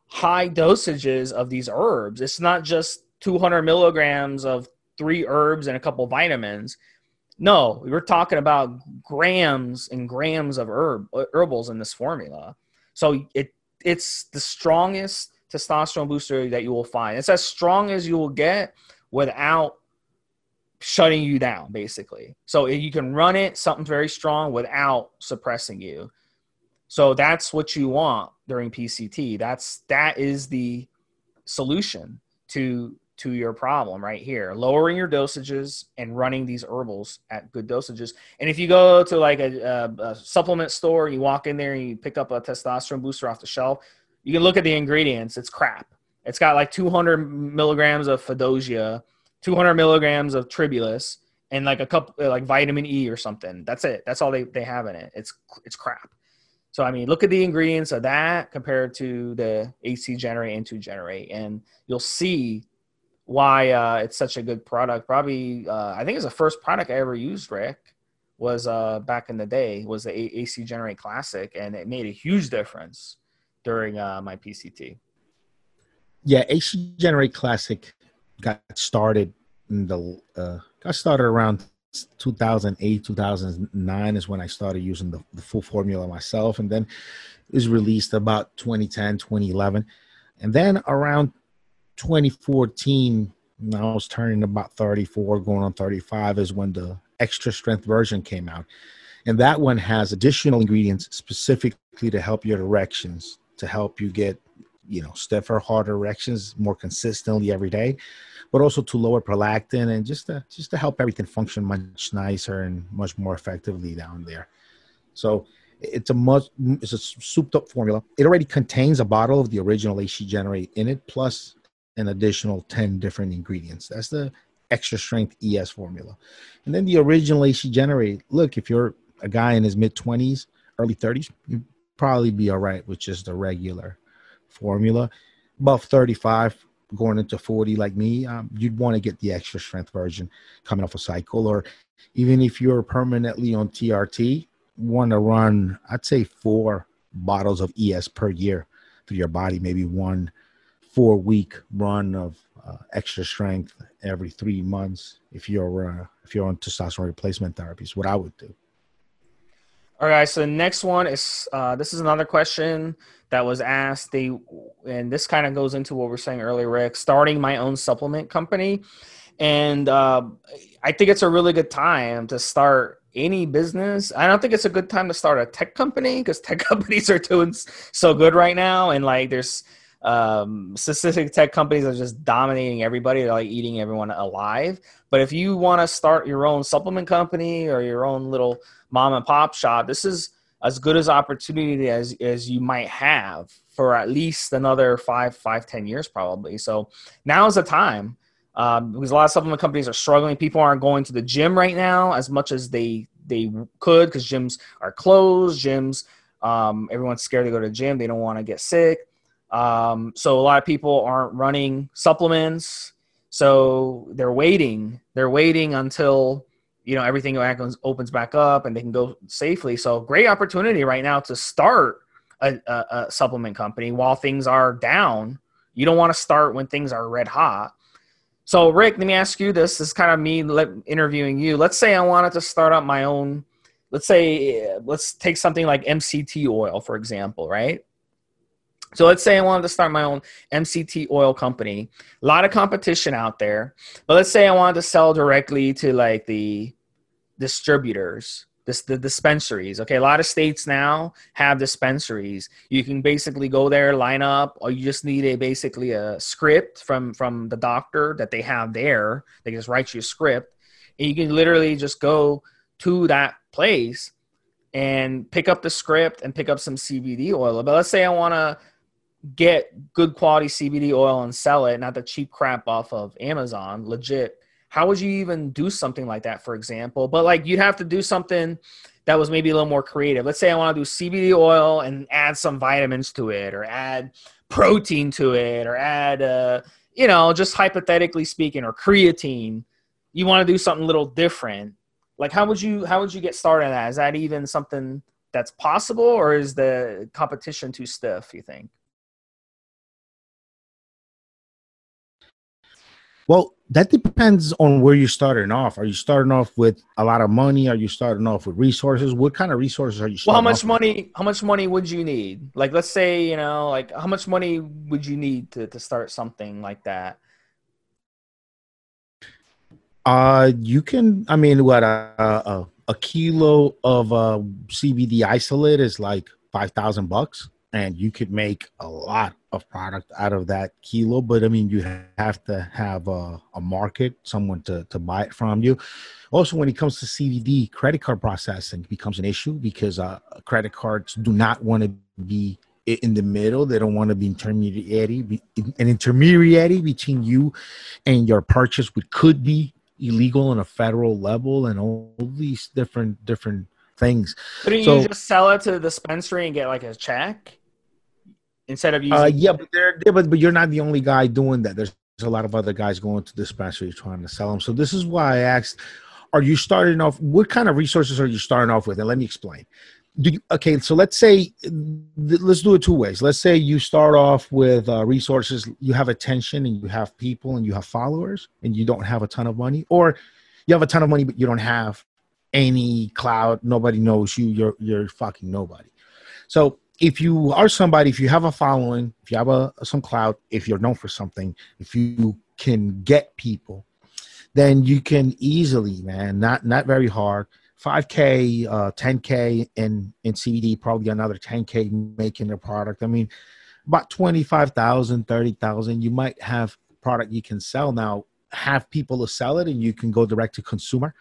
high dosages of these herbs. It's not just 200 milligrams of three herbs and a couple vitamins. No, we are talking about grams and grams of herb uh, herbals in this formula. So it it's the strongest testosterone booster that you will find. It's as strong as you will get without shutting you down, basically. So you can run it something very strong without suppressing you. So that's what you want during PCT. That's that is the solution to to your problem right here. Lowering your dosages and running these herbals at good dosages. And if you go to like a, a, a, supplement store you walk in there and you pick up a testosterone booster off the shelf you can look at the ingredients. It's crap. It's got like 200 milligrams of Fadogia 200 milligrams of tribulus and like a couple like vitamin e or something. That's it. That's all they, they have in it. It's it's crap so I mean, look at the ingredients of that compared to the HC generate and to generate, and you'll see why uh, it's such a good product. Probably, uh, I think it's the first product I ever used, Rick, was uh, back in the day, was the a- HC Generate Classic, and it made a huge difference during uh, my PCT. Yeah, HC Generate Classic got started in the uh, got started around 2008 2009 is when i started using the, the full formula myself and then it was released about 2010 2011 and then around 2014, I was turning about 34, going on 35, is when the extra strength version came out. And that one has additional ingredients specifically to help your erections, to help you get, you know, stiffer, harder erections more consistently every day, but also to lower prolactin and just to just to help everything function much nicer and much more effectively down there. So it's a much it's a souped up formula. It already contains a bottle of the original HC Generate in it, plus an additional 10 different ingredients. That's the extra strength ES formula. And then the original HC Generate, look, if you're a guy in his mid 20s, early 30s, you'd probably be all right with just the regular formula. Above 35, going into 40 like me, um, you'd want to get the extra strength version coming off a cycle. Or even if you're permanently on TRT, want to run, I'd say, four bottles of ES per year through your body, maybe one four week run of uh, extra strength every three months if you're uh, if you're on testosterone replacement therapy is what I would do. All right, so the next one is uh, this is another question that was asked. They and this kind of goes into what we are saying earlier, Rick. Starting my own supplement company, and uh, I think it's a really good time to start any business. I don't think it's a good time to start a tech company because tech companies are doing so good right now, and like there's um, specific tech companies are just dominating everybody. They're like eating everyone alive. But if you want to start your own supplement company or your own little mom and pop shop, this is as good as opportunity as as you might have for at least another five, five, ten years probably. So now is the time. Um, because a lot of supplement companies are struggling. People aren't going to the gym right now as much as they they could because gyms are closed. Gyms, um, everyone's scared to go to the gym. They don't want to get sick. Um, so a lot of people aren't running supplements. So they're waiting. They're waiting until you know everything opens back up and they can go safely. So great opportunity right now to start a, a, a supplement company while things are down. You don't want to start when things are red hot. So Rick, let me ask you this. This is kind of me interviewing you. Let's say I wanted to start up my own. Let's say let's take something like MCT oil for example, right? So let's say I wanted to start my own MCT oil company. A lot of competition out there. But let's say I wanted to sell directly to like the distributors this the dispensaries okay a lot of states now have dispensaries you can basically go there line up or you just need a basically a script from from the doctor that they have there they just write you a script and you can literally just go to that place and pick up the script and pick up some cbd oil but let's say i want to get good quality cbd oil and sell it not the cheap crap off of amazon legit. How would you even do something like that for example? But like you'd have to do something that was maybe a little more creative. Let's say i want to do cbd oil and add some vitamins to it or add protein to it or add uh, you know just hypothetically speaking or creatine. You want to do something a little different. Like how would you how would you get started on that? Is that even something that's possible or is the competition too stiff you think Well, that depends on where you're starting off. Are you starting off with a lot of money? Are you starting off with resources? What kind of resources are you? Well, how much money? With? How much money would you need? Like, let's say you know, like, how much money would you need to to start something like that? Uh, you can. I mean, what a a, a kilo of uh, CBD isolate is like five thousand bucks and you could make a lot of product out of that kilo but i mean you have to have a, a, market someone to, to buy it from you also when it comes to cbd credit card processing becomes an issue because uh, credit cards do not want to be in the middle they don't want to be intermediary an intermediary between you and your purchase which could be illegal on a federal level and all these different different things. Couldn't so, you just sell it to the dispensary and get like a check? Instead of uh, using. Uh, yeah, but they're, they're, but but you're not the only guy doing that. There's, there's a lot of other guys going to dispensaries trying to sell them. So this is why I asked: Are you starting off? What kind of resources are you starting off with? And let me explain. Do you, okay, so let's say let's do it two ways. Let's say you start off with uh, resources. You have attention and you have people and you have followers, and you don't have a ton of money, or you have a ton of money but you don't have any cloud. Nobody knows you. You're you're fucking nobody. So if you are somebody, if you have a following, if you have a some clout, if you're known for something, if you can get people, then you can easily, man, not not very hard. 5K, uh, 10K in in CBD, probably another 10K making their product. I mean, about 25,000, 30,000, you might have product you can sell now. Have people to sell it, and you can go direct to consumer,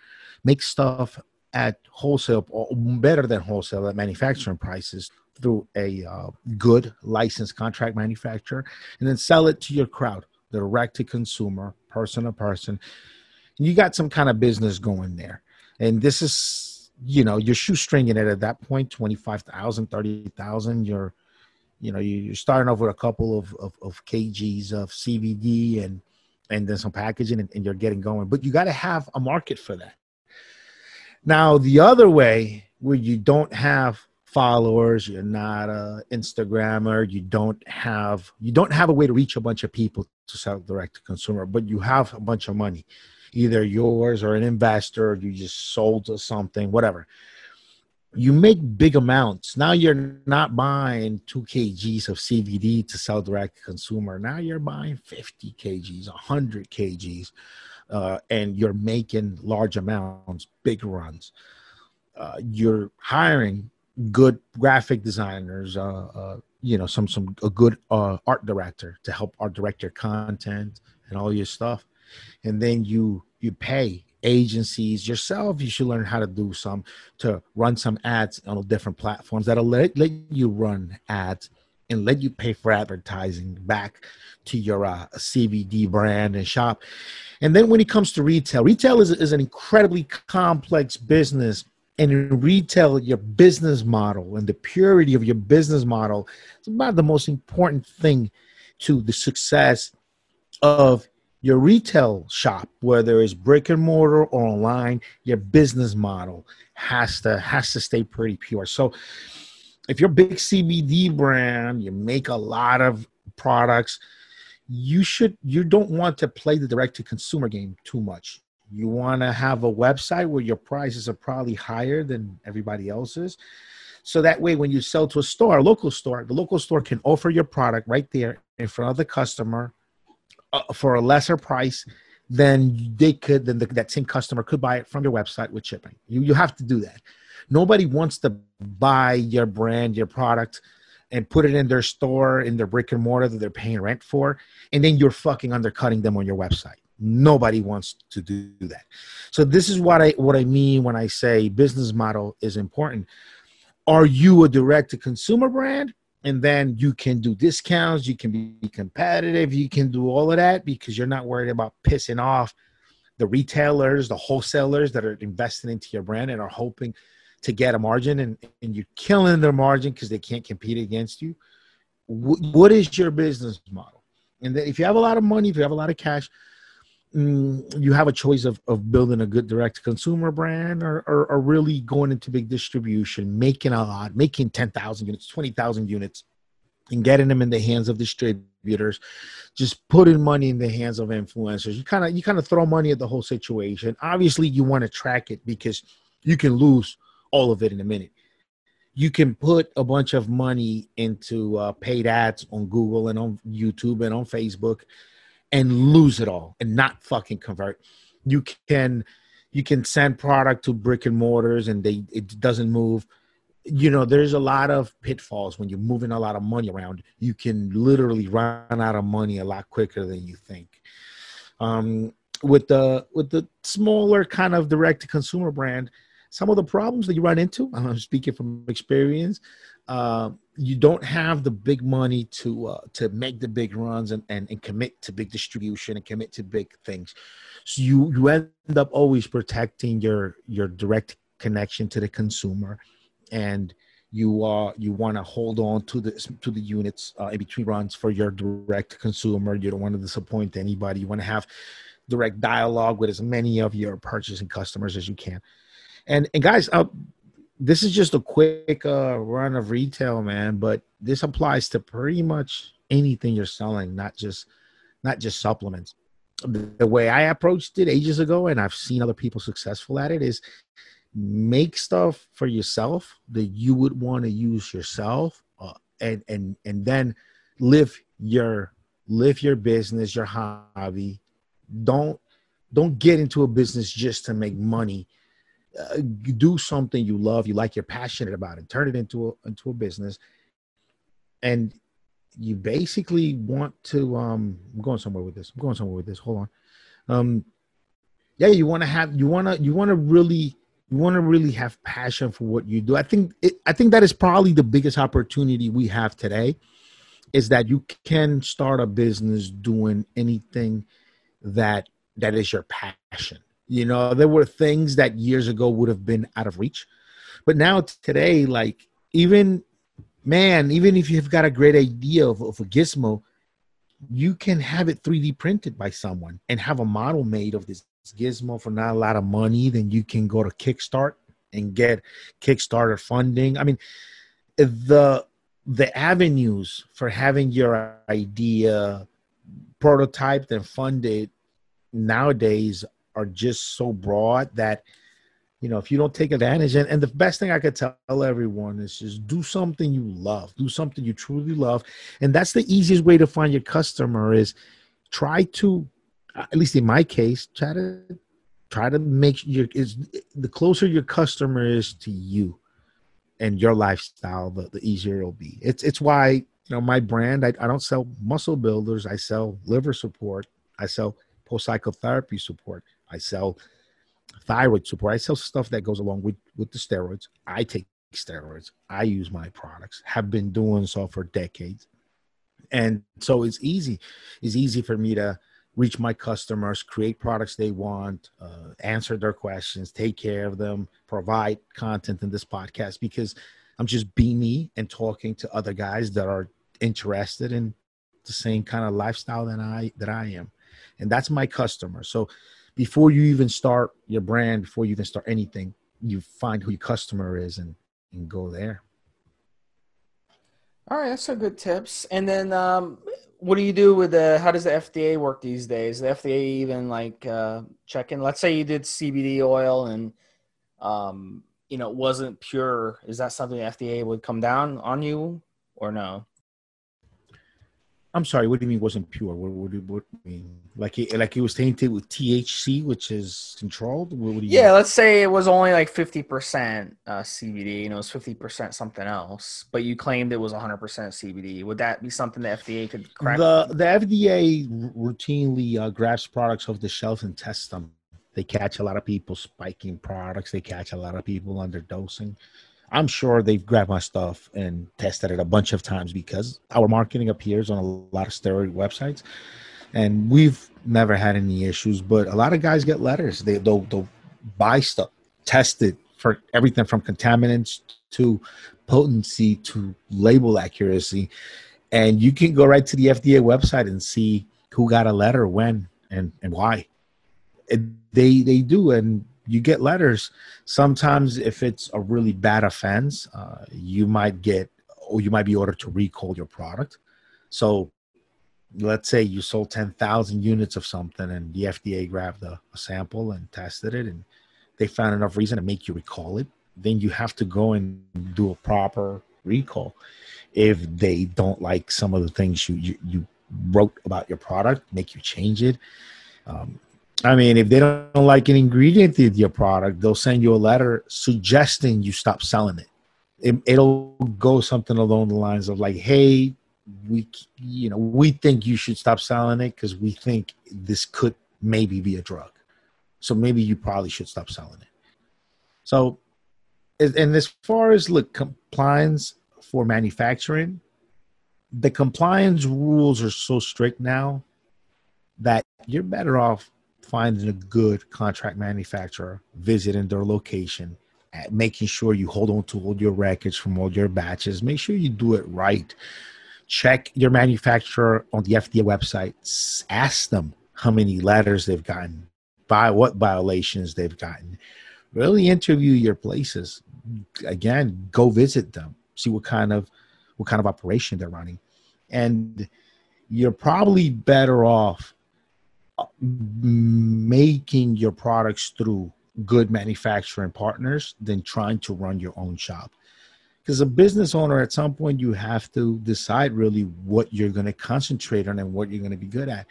make stuff at wholesale or better than wholesale at manufacturing prices through a uh, good licensed contract manufacturer and then sell it to your crowd direct to consumer person to person. You got some kind of business going there. And this is you know you're shoestringing it at that point 25000 30000 you're you know you're starting off with a couple of, of, of kgs of cbd and and then some packaging and, and you're getting going. But you got to have a market for that now the other way where you don't have followers you're not a instagrammer you don't have you don't have a way to reach a bunch of people to sell direct to consumer but you have a bunch of money either yours or an investor or you just sold to something whatever. You make big amounts. Now you're not buying 2 kgs of cbd to sell direct to consumer. Now you're buying 50 kgs 100 kgs uh, and you're making large amounts big runs uh, you're hiring good graphic designers, uh, uh, you know, some some a good uh, art director to help art direct your content and all your stuff, and then you you pay agencies yourself. You should learn how to do some to run some ads on different platforms that'll let let you run ads and let you pay for advertising back to your uh, CBD brand and shop. And then when it comes to retail, retail is, is an incredibly complex business. And in retail your business model and the purity of your business model is about the most important thing to the success of your retail shop whether it's brick and mortar or online your business model has to has to stay pretty pure. So if you're a big cbd brand you make a lot of products you should you don't want to play the direct to consumer game too much you want to have a website where your prices are probably higher than everybody else's. So that way, when you sell to a store, a local store, the local store can offer your product right there in front of the customer uh, for a lesser price than they could then the, that same customer could buy it from your website with shipping. You you have to do that. Nobody wants to buy your brand, your product, and put it in their store in their brick and mortar that they're paying rent for, and then you're fucking undercutting them on your website. Nobody wants to do that. So this is what I what I mean when I say business model is important. Are you a direct to consumer brand? And then you can do discounts, you can be competitive, you can do all of that because you're not worried about pissing off the retailers, the wholesalers that are investing into your brand and are hoping to get a margin and, and you're killing their margin because they can't compete against you. W- what is your business model? And then if you have a lot of money, if you have a lot of cash, mm, you have a choice of, of building a good direct consumer brand or, or, or really going into big distribution, making a lot, making 10,000 units, 20,000 units, and getting them in the hands of distributors just putting money in the hands of influencers you kind of you kind of throw money at the whole situation obviously you want to track it because you can lose all of it in a minute. You can put a bunch of money into uh, paid ads on Google and on YouTube and on Facebook and lose it all and not fucking convert. You can you can send product to brick and mortars and they it doesn't move. You know, there's a lot of pitfalls when you're moving a lot of money around. You can literally run out of money a lot quicker than you think. Um, with the with the smaller kind of direct to consumer brand, some of the problems that you run into, I'm speaking from experience, uh, you don't have the big money to uh, to make the big runs and, and, and commit to big distribution and commit to big things. So you you end up always protecting your your direct connection to the consumer, and you uh you want to hold on to the to the units uh, in between runs for your direct consumer. You don't want to disappoint anybody. You want to have direct dialogue with as many of your purchasing customers as you can. And and guys, uh, this is just a quick uh, run of retail, man. But this applies to pretty much anything you're selling, not just not just supplements. The way I approached it ages ago, and I've seen other people successful at it, is make stuff for yourself that you would want to use yourself, uh, and and and then live your live your business, your hobby. Don't don't get into a business just to make money uh, do something you love, you like, you're passionate about, and turn it into a, into a business. And you basically want to. Um, I'm going somewhere with this. I'm going somewhere with this. Hold on. Um, yeah, you want to have. You want to. You want to really. You want to really have passion for what you do. I think. It, I think that is probably the biggest opportunity we have today, is that you can start a business doing anything that that is your passion you know, there were things that years ago would have been out of reach. But now today, like even man, even if you've got a great idea of, of a gizmo, you can have it 3D printed by someone and have a model made of this gizmo for not a lot of money. Then you can go to Kickstart and get Kickstarter funding. I mean, the the avenues for having your idea prototyped and funded nowadays are just so broad that you know if you don't take advantage and, and the best thing i could tell everyone is just do something you love do something you truly love. And that's the easiest way to find your customer is try to at least in my case try to try to make your is the closer your customer is to you and your lifestyle the, the easier it'll be. It's it's why you know my brand I, I don't sell muscle builders. I sell liver support. I sell post cycle therapy support I sell thyroid support. I sell stuff that goes along with with the steroids. I take steroids. I use my products. Have been doing so for decades, and so it's easy. It's easy for me to reach my customers, create products they want, uh, answer their questions, take care of them, provide content in this podcast because I'm just being me and talking to other guys that are interested in the same kind of lifestyle that I that I am, and that's my customer. So before you even start your brand, before you even start anything, you find who your customer is and and go there. All right, that's some good tips. And then, um, what do you do with the? How does the FDA work these days? The FDA even like uh, checking? Let's say you did CBD oil and um, you know it wasn't pure. Is that something the FDA would come down on you or no? I'm sorry. What do you mean wasn't pure? What, what, what, what do you mean? Like it, like it was tainted with THC, which is controlled. What, what Yeah, mean? let's say it was only like 50% uh, CBD and it was 50% something else, but you claimed it was 100% CBD. Would that be something the FDA could crack? The the FDA routinely uh, grabs products off the shelf and tests them. They catch a lot of people spiking products. They catch a lot of people underdosing. I'm sure they've grabbed my stuff and tested it a bunch of times because our marketing appears on a lot of steroid websites, and we've never had any issues. But a lot of guys get letters. They they'll, they'll buy stuff, test it for everything from contaminants to potency to label accuracy, and you can go right to the FDA website and see who got a letter, when, and and why. It, they they do, and you get letters. Sometimes, if it's a really bad offense, uh, you might get or you might be ordered to recall your product. So, let's say you sold ten thousand units of something, and the FDA grabbed a, a sample and tested it, and they found enough reason to make you recall it. Then you have to go and do a proper recall. If they don't like some of the things you you, you wrote about your product, make you change it. Um, I mean, if they don't like an ingredient in your product, they'll send you a letter suggesting you stop selling it. it it'll go something along the lines of like, "Hey, we, you know, we think you should stop selling it because we think this could maybe be a drug. So maybe you probably should stop selling it." So, and as far as look compliance for manufacturing, the compliance rules are so strict now that you're better off finding a good contract manufacturer, visiting their location, at making sure you hold on to all your records from all your batches. Make sure you do it right. Check your manufacturer on the FDA website. Ask them how many letters they've gotten, by what violations they've gotten. Really interview your places. Again, go visit them. See what kind of what kind of operation they're running, and you're probably better off making your products through good manufacturing partners than trying to run your own shop. Because a business owner at some point you have to decide really what you're going to concentrate on and what you're going to be good at.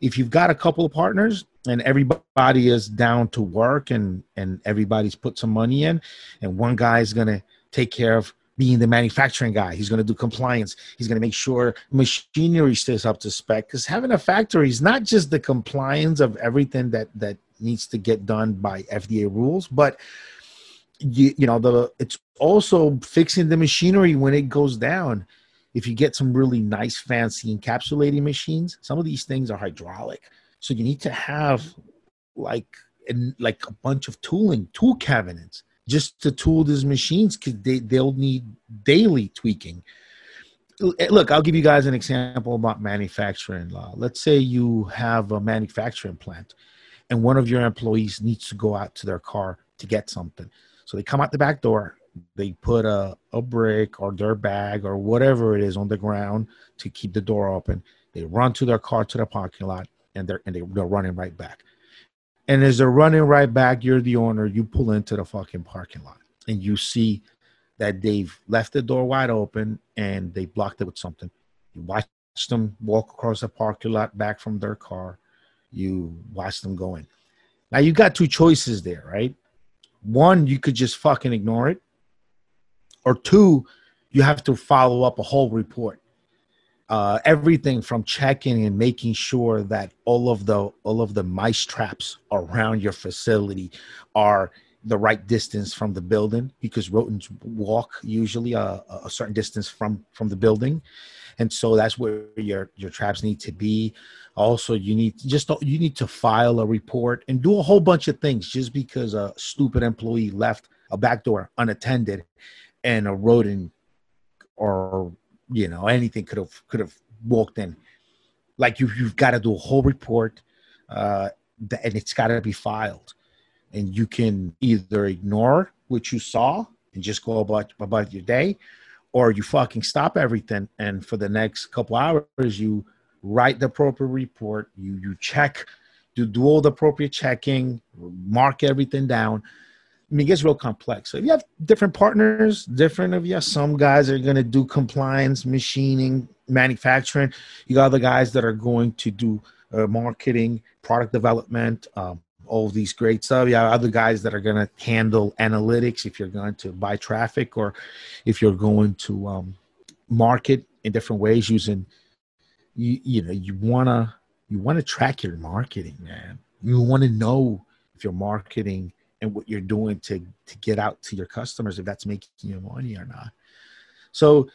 If you've got a couple of partners and everybody is down to work and and everybody's put some money in and one guy is going to take care of being the manufacturing guy. He's going to do compliance. He's going to make sure machinery stays up to spec. Because having a factory is not just the compliance of everything that that needs to get done by FDA rules, but you, you know the it's also fixing the machinery when it goes down. If you get some really nice, fancy encapsulating machines, some of these things are hydraulic, so you need to have like like a bunch of tooling, tool cabinets just to tool these machines because they, they'll need daily tweaking. Eh, look, I'll give you guys an example about manufacturing law. Let's say you have a manufacturing plant and one of your employees needs to go out to their car to get something. So they come out the back door, they put a, a brick or their bag or whatever it is on the ground to keep the door open. They run to their car to the parking lot and they're and they, they're running right back. And as they're running right back, you're the owner. You pull into the fucking parking lot and you see that they've left the door wide open and they blocked it with something. You watch them walk across the parking lot back from their car. You watch them go in. Now you got two choices there, right? One, you could just fucking ignore it. Or two, you have to follow up a whole report uh, everything from checking and making sure that all of the all of the mice traps around your facility are the right distance from the building because rodents walk usually a, a certain distance from from the building. And so that's where your your traps need to be. Also you need just you need to file a report and do a whole bunch of things just because a stupid employee left a back door unattended and a rodent or you know anything could have could have walked in. Like you, you've got to do a whole report uh, and it's got to be filed. And you can either ignore what you saw and just go about about your day or you fucking stop everything. And for the next couple hours you write the appropriate report. You you check you do all the appropriate checking mark everything down I mean, it gets real complex. So if you have different partners, different of you, some guys are going to do compliance, machining, manufacturing. You got the guys that are going to do uh, marketing, product development, um, all these great stuff. You have other guys that are going to handle analytics if you're going to buy traffic or if you're going to um, market in different ways using you you know you want to you want to track your marketing man you want to know if you're marketing and what you're doing to to get out to your customers if that's making you money or not so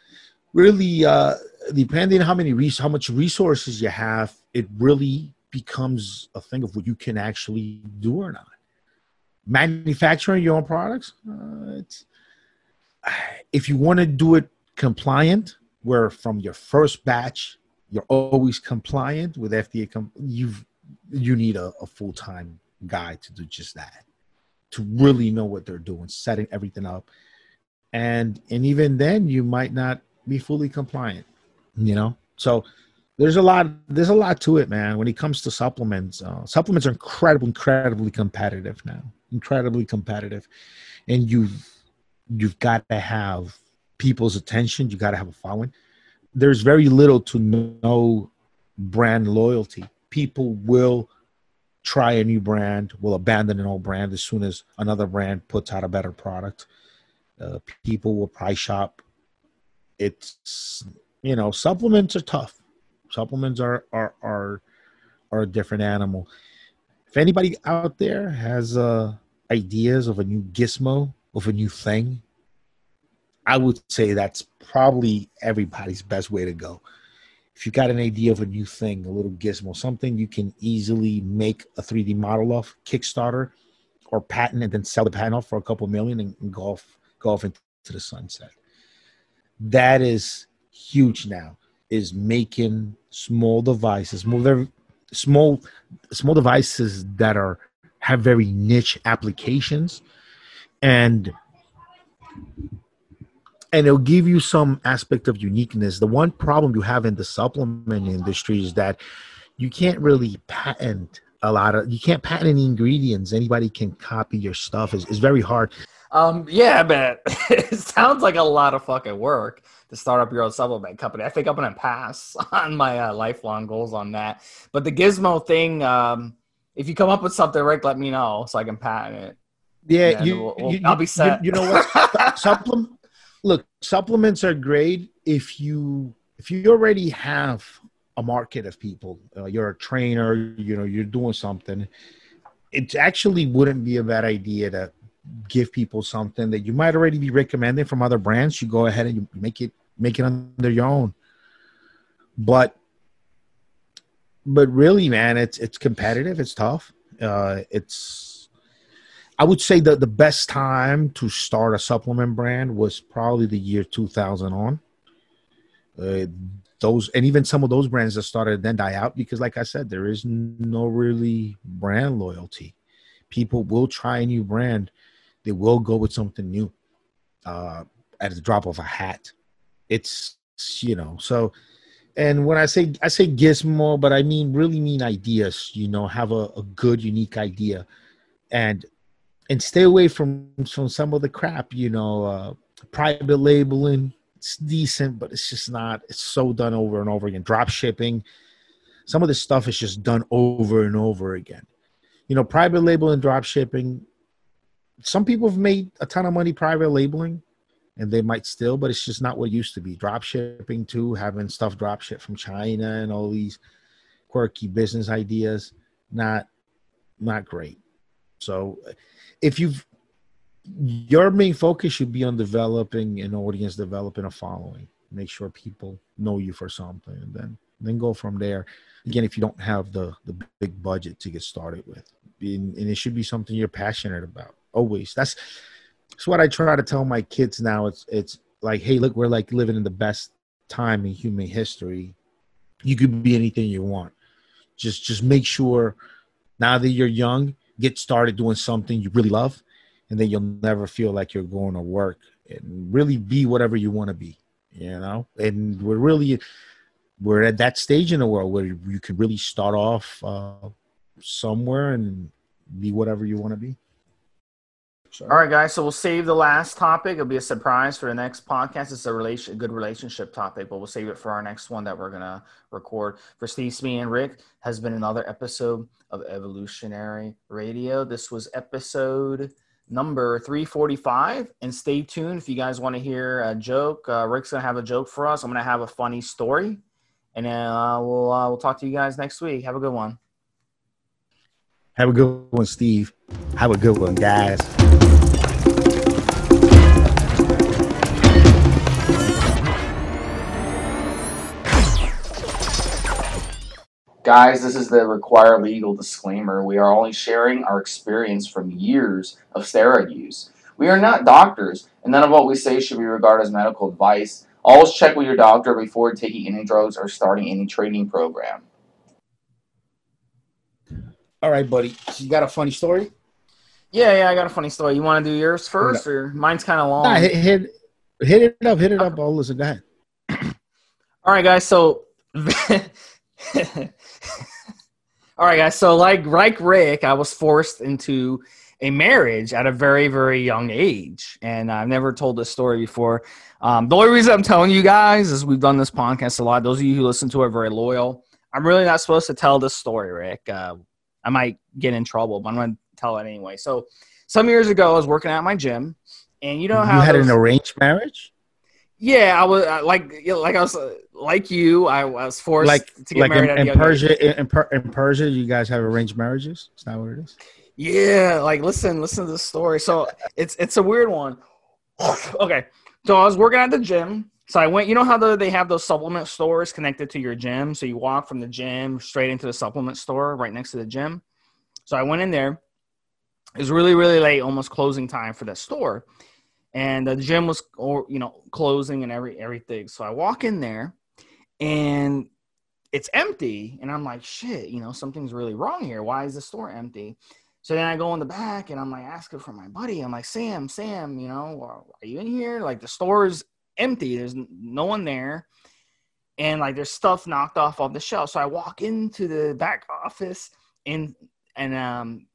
really uh depending on how many res- how much resources you have it really becomes a thing of what you can actually do or not manufacturing your own products uh, it's if you want to do it compliant where from your first batch you're always compliant with FDA. Com- you've you need a, a full time guy to do just that, to really know what they're doing, setting everything up, and and even then you might not be fully compliant. You know, so there's a lot there's a lot to it, man. When it comes to supplements, uh, supplements are incredibly incredibly competitive now, incredibly competitive, and you've you've got to have people's attention. You got to have a following there's very little to no brand loyalty. People will try a new brand, will abandon an old brand as soon as another brand puts out a better product. Uh, people will price shop. It's you know supplements are tough. Supplements are are are are a different animal. If anybody out there has uh, ideas of a new gizmo of a new thing I would say that's probably everybody's best way to go. If you've got an idea of a new thing, a little gizmo, something you can easily make a 3D model of, Kickstarter or patent and then sell the patent off for a couple million and, and go off, go off into the sunset. That is huge now, is making small devices, small, small, small devices that are have very niche applications and and it'll give you some aspect of uniqueness. The one problem you have in the supplement industry is that you can't really patent a lot of you can't patent any ingredients. Anybody can copy your stuff. It's, it's very hard. Um, yeah, but it sounds like a lot of fucking work to start up your own supplement company. I think I'm gonna pass on my uh, lifelong goals on that. But the Gizmo thing, um, if you come up with something, Rick, let me know so I can patent it. Yeah, you, we'll, we'll, you, I'll be set. You, you know what? Supplement look, supplements are great if you if you already have a market of people. Uh, you're a trainer, you know, you're doing something. It actually wouldn't be a bad idea to give people something that you might already be recommending from other brands. You go ahead and you make it make it under your own. But but really, man, it's it's competitive. It's tough. Uh, it's I would say that the best time to start a supplement brand was probably the year 2000 on. Uh, those and even some of those brands that started then die out because, like I said, there is no really brand loyalty. People will try a new brand, they will go with something new uh, at the drop of a hat. It's you know so. And when I say I say gizmo, but I mean really mean ideas. You know, have a, a good, unique idea, and and stay away from from some of the crap. You know, uh, private labeling. It's decent, but it's just not. It's so done over and over again. Drop shipping. Some of this stuff is just done over and over again. You know, private label and drop shipping. Some people have made a ton of money private labeling, and they might still, but it's just not what used to be. Drop shipping too, having stuff drop ship from China and all these quirky business ideas. Not, not great. So if you've your main focus should be on developing an audience, developing a following. Make sure people know you for something, and then then go from there. Again, if you don't have the the big budget to get started with, and, and it should be something you're passionate about. Always. That's that's what I try to tell my kids now. It's it's like, hey, look, we're like living in the best time in human history. You could be anything you want. Just just make sure now that you're young, get started doing something you really love, and then you'll never feel like you're going to work and really be whatever you want to be, you know? And we're really, we're at that stage in the world where you can really start off uh, somewhere and be whatever you want to be. Sure. All right, guys. So we'll save the last topic. It'll be a surprise for the next podcast. It's a relation, a good relationship topic, but we'll save it for our next one that we're gonna record. For Steve, Smee, and Rick has been another episode of Evolutionary Radio. This was episode number 345. And stay tuned if you guys want to hear a joke. Uh, Rick's gonna have a joke for us. I'm gonna have a funny story, and then uh, we'll uh, we'll talk to you guys next week. Have a good one. Have a good one, Steve. Have a good one, guys. Guys, this is the required legal disclaimer. We are only sharing our experience from years of steroid use. We are not doctors, and none of what we say should be regarded as medical advice. Always check with your doctor before taking any drugs or starting any training program. All right, buddy. So you got a funny story? Yeah, yeah, I got a funny story. You want to do yours first, or mine's kind of long? Nah, hit, hit, hit it up, hit it up. I'll listen. Go ahead. All right, guys. So All right, guys. So, like, like Rick, I was forced into a marriage at a very, very young age, and I've never told this story before. Um, the only reason I'm telling you guys is we've done this podcast a lot. Those of you who listen to it are very loyal. I'm really not supposed to tell this story, Rick. Uh, I might get in trouble, but I'm going to tell it anyway. So, some years ago, I was working at my gym, and you know how you had those, an arranged marriage. Yeah, I was uh, like, like I was uh, like you. I was forced like, to get like married in, in Persia. In, in, Persia, you guys have arranged marriages. Is that what it is? Yeah, like listen, listen to the story. So it's it's a weird one. okay, so I was working at the gym. So I went. You know how the, they have those supplement stores connected to your gym. So you walk from the gym straight into the supplement store right next to the gym. So I went in there. It was really really late, almost closing time for that store and the gym was you know closing and every everything so i walk in there and it's empty and i'm like shit you know something's really wrong here why is the store empty so then i go in the back and i'm like asking for my buddy i'm like sam sam you know are you in here like the store is empty there's no one there and like there's stuff knocked off of the shelf so i walk into the back office and and um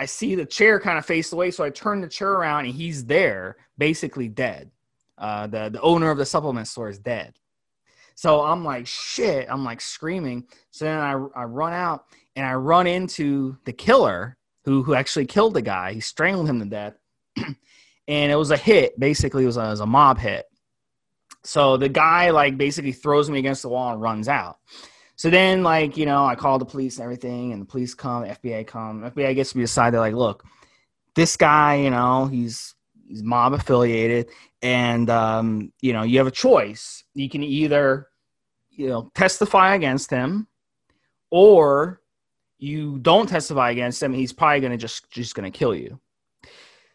I see the chair kind of face away, so I turn the chair around and he's there, basically dead. Uh, the the owner of the supplement store is dead. So I'm like, shit. I'm like screaming. So then I, I run out and I run into the killer who who actually killed the guy. He strangled him to death, and it was a hit. Basically, it was a, it was a mob hit. So the guy like basically throws me against the wall and runs out. So then, like, you know, I call the police and everything, and the police come, FBI come. FBI gets me aside. They're like, look, this guy, you know, he's he's mob affiliated, and um, you know, you have a choice. You can either, you know, testify against him, or you don't testify against him. He's probably gonna just just gonna kill you.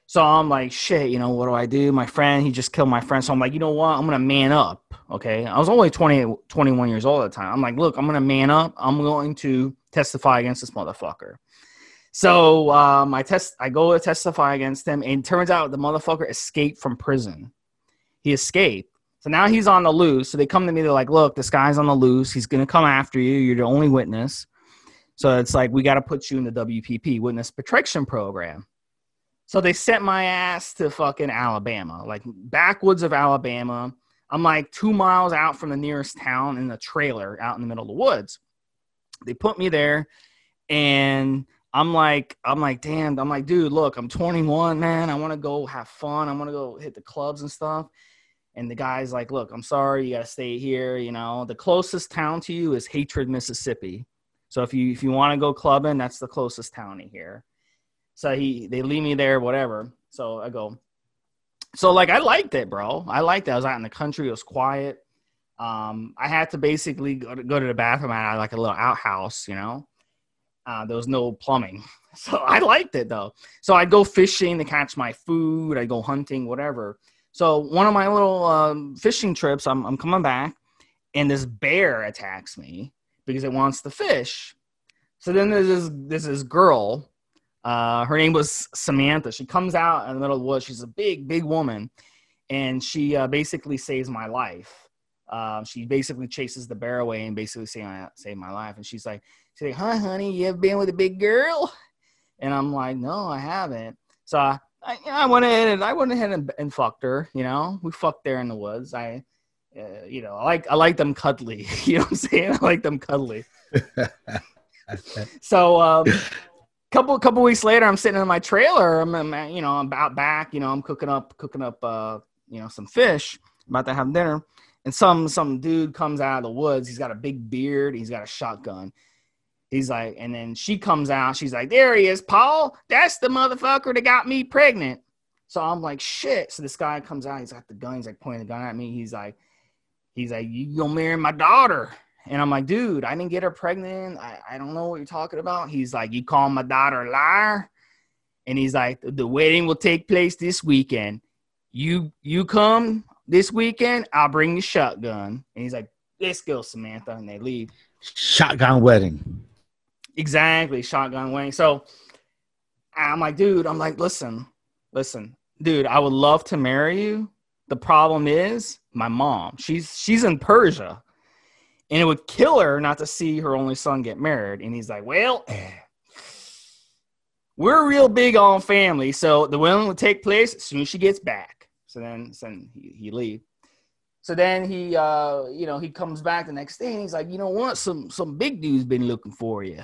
So I'm like, shit, you know, what do I do? My friend, he just killed my friend. So I'm like, you know what? I'm going to man up. Okay. I was only 20, 21 years old at the time. I'm like, look, I'm going to man up. I'm going to testify against this motherfucker. So um, I test, I go to testify against him, and turns out the motherfucker escaped from prison. He escaped. So now he's on the loose. So they come to me, they're like, look, this guy's on the loose. He's going to come after you. You're the only witness. So it's like, we got to put you in the WPP, Witness Protection Program. So they sent my ass to fucking Alabama, like backwoods of Alabama. I'm like two miles out from the nearest town in a trailer out in the middle of the woods. They put me there and I'm like, I'm like, damn, I'm like, dude, look, I'm 21, man. I want to go have fun. I want to go hit the clubs and stuff. And the guy's like, look, I'm sorry, you gotta stay here. You know, the closest town to you is Hatred, Mississippi. So if you if you want to go clubbing, that's the closest town to here. So he they leave me there, whatever. So I go. So like I liked it, bro. I liked it. I was out in the country. It was quiet. Um, I had to basically go to, go to the bathroom. Had like a little outhouse, you know. Uh, there was no plumbing, so I liked it though. So I'd go fishing to catch my food. I'd go hunting, whatever. So one of my little um, fishing trips, I'm I'm coming back, and this bear attacks me because it wants the fish. So then there's this there's this is girl uh, her name was Samantha. She comes out in the middle of the woods. She's a big, big woman, and she uh, basically saves my life. Uh, she basically chases the bear away and basically say, "I saved my life." And she's like, "She's like, huh, honey, you ever been with a big girl?" And I'm like, "No, I haven't." So I, I, I went ahead and I went ahead and, and fucked her. You know, we fucked there in the woods. I, uh, you know, I like I like them cuddly. You know what I'm saying? I like them cuddly. so, um, couple couple weeks later, I'm sitting in my trailer. I'm, I'm, you know I'm out back. You know, I'm cooking up cooking up uh you know some fish. About to have dinner, and some some dude comes out of the woods. He's got a big beard. He's got a shotgun. He's like, and then she comes out. She's like, there he is, Paul. That's the motherfucker that got me pregnant. So I'm like, shit. So this guy comes out. He's got the gun. He's like pointing the gun at me. He's like, he's like, you gonna marry my daughter? And I'm like, dude, I didn't get her pregnant. I, I don't know what you're talking about. He's like, you call my daughter a liar? And he's like, the wedding will take place this weekend. You you come this weekend, I'll bring the shotgun. And he's like, let's go, Samantha. And they leave. Shotgun wedding. Exactly, shotgun wedding. So I'm like, dude, I'm like, listen, listen, dude, I would love to marry you. The problem is my mom. She's she's in Persia. And it would kill her not to see her only son get married. And he's like, Well, we're real big on family. So the wedding will take place as soon as she gets back. So then, so then he, he leave. So then he, uh, you know, he comes back the next day and he's like, you know what? Some some big dude's been looking for you.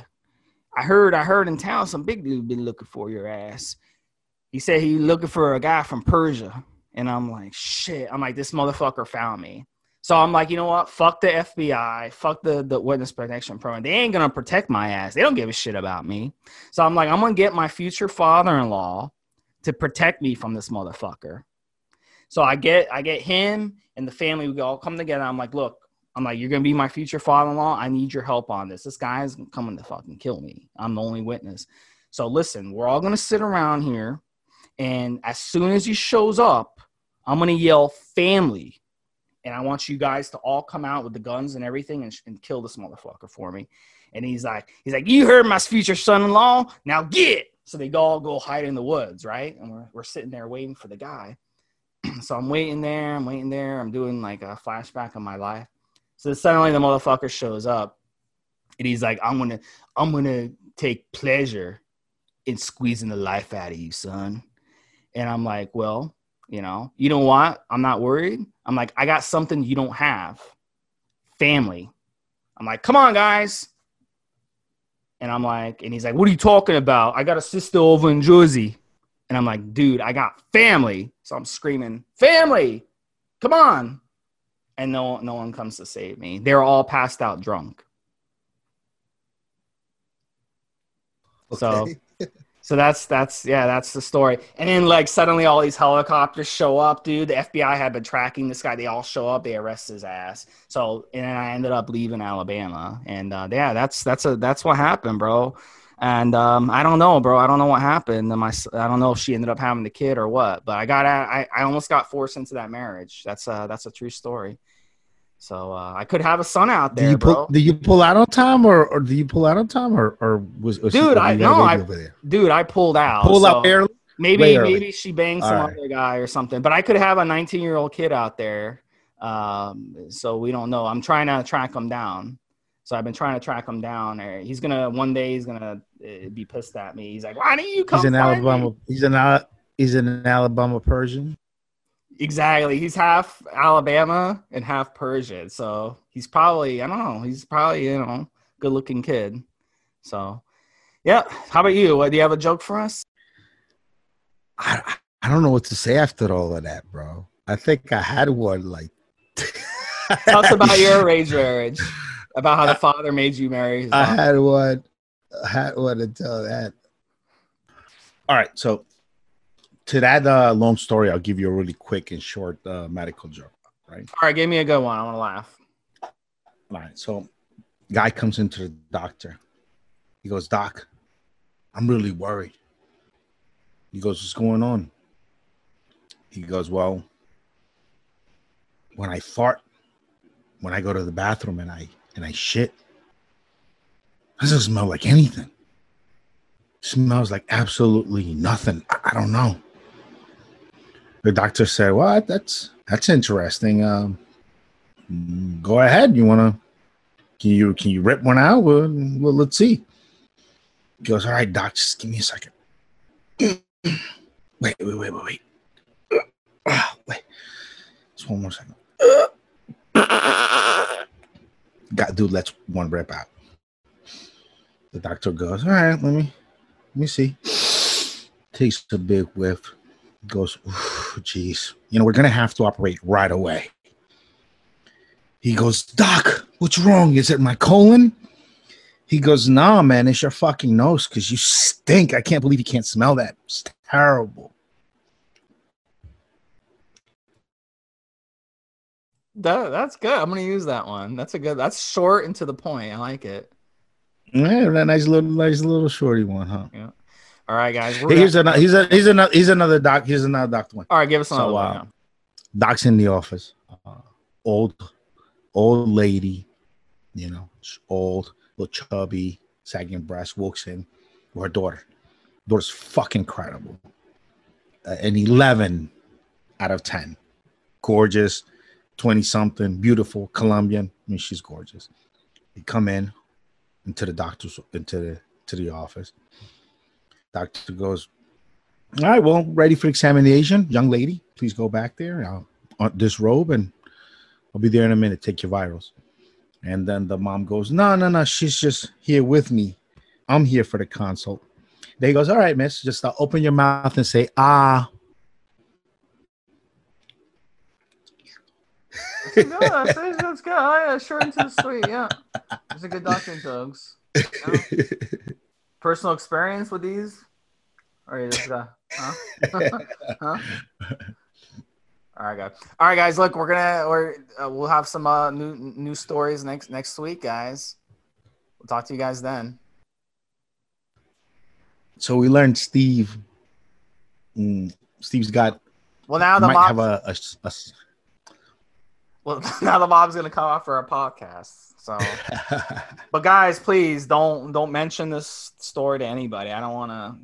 I heard, I heard in town some big dude been looking for your ass. He said he looking for a guy from Persia. And I'm like, shit. I'm like, this motherfucker found me. So I'm like, you know what? Fuck the FBI. Fuck the, the witness protection program. They ain't gonna protect my ass. They don't give a shit about me. So I'm like, I'm gonna get my future father-in-law to protect me from this motherfucker. So I get I get him and the family. We all come together. I'm like, look, I'm like, you're gonna be my future father-in-law. I need your help on this. This guy is coming to fucking kill me. I'm the only witness. So listen, we're all gonna sit around here, and as soon as he shows up, I'm gonna yell family, and I want you guys to all come out with the guns and everything and, and kill this motherfucker for me. And he's like, he's like, you heard my future son-in-law. Now get. So they all go hide in the woods, right? And we're we're sitting there waiting for the guy. so I'm waiting there. I'm waiting there. I'm doing like a flashback of my life. So suddenly the motherfucker shows up, and he's like, "I'm gonna, I'm gonna take pleasure in squeezing the life out of you, son." And I'm like, "Well, you know, you know what? I'm not worried. I'm like, I got something you don't have, family. I'm like, come on, guys." And I'm like, and he's like, "What are you talking about? I got a sister over in Jersey." And I'm like, dude, I got family. So I'm screaming, family, come on and no no one comes to save me. They're all passed out drunk. Okay. So so that's that's yeah, that's the story. And then like suddenly all these helicopters show up, dude. The FBI had been tracking this guy. They all show up, they arrest his ass. So and I ended up leaving Alabama. And uh, yeah, that's that's a that's what happened, bro. And um, I don't know, bro. I don't know what happened. My, I don't know if she ended up having the kid or what. But I got, I, I almost got forced into that marriage. That's uh, that's a true story. So uh, I could have a son out there, do you pull, bro. Do you pull out on time, or, or do you pull out on time, or, or was, was dude? I know, I dude, I pulled out. Pulled so out early. Maybe maybe she banged some right. other guy or something. But I could have a 19 year old kid out there. Um, so we don't know. I'm trying to track him down. So I've been trying to track him down. He's gonna one day he's gonna uh, be pissed at me. He's like, "Why didn't you come?" He's an Alabama. Me? He's an he's an Alabama Persian. Exactly. He's half Alabama and half Persian. So he's probably I don't know. He's probably you know good looking kid. So yeah. How about you? What, do you have a joke for us? I I don't know what to say after all of that, bro. I think I had one like. Tell us about your arranged marriage about how the father made you marry. I had one. I had one to tell that. All right, so to that uh, long story, I'll give you a really quick and short uh, medical joke. Right. All right, give me a good one. I want to laugh. All right, so guy comes into the doctor. He goes, Doc, I'm really worried. He goes, What's going on? He goes, Well, when I fart, when I go to the bathroom and I and I shit. It doesn't smell like anything. It smells like absolutely nothing. I, I don't know. The doctor said, "Well, that's that's interesting. Um, go ahead. You want to? Can you can you rip one out? Well, well, let's see." He goes, "All right, doc. Just give me a second. Wait, wait, wait, wait, wait. Uh, wait. Just one more second. Got dude, let's one rip out. The doctor goes, all right, let me let me see. Takes a big whiff. Goes, jeez. You know, we're gonna have to operate right away. He goes, Doc, what's wrong? Is it my colon? He goes, Nah, man, it's your fucking nose because you stink. I can't believe you can't smell that. It's terrible. That, that's good. I'm gonna use that one. That's a good. That's short and to the point. I like it. Yeah, that nice little, nice little shorty one, huh? Yeah. All right, guys. Hey, here's another. He's a. He's another. He's another doc. Here's another doc one. All right, give us another So, one. uh. Doc's in the office. Uh, old, old lady, you know, old, little chubby, sagging breast, walks in with her daughter. Daughter's fucking incredible. Uh, an 11 out of 10. Gorgeous, 20 something, beautiful, Colombian. I mean, she's gorgeous. They come in into the doctor's into the to the office. Doctor goes, All right, well, ready for examination, young lady. Please go back there. I'll on this robe and I'll be there in a minute. Take your virals. And then the mom goes, No, no, no. She's just here with me. I'm here for the consult. They goes, All right, miss. Just uh, open your mouth and say, Ah. That's good. That's, that's good. Oh, yeah, short and to the sweet. Yeah, it's a good doctor jokes. Yeah. Personal experience with these, or you just got, huh? huh? All right, guys. All right, guys. Look, we're gonna, we're, uh, we'll have some uh, new new stories next next week, guys. We'll talk to you guys then. So we learned Steve. mm, Steve's got Well, now the might have a, a a well, now the mom's gonna come out for our podcast. So, but guys, please don't don't mention this story to anybody. I don't want to.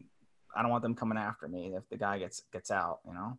I don't want them coming after me if the guy gets gets out. You know.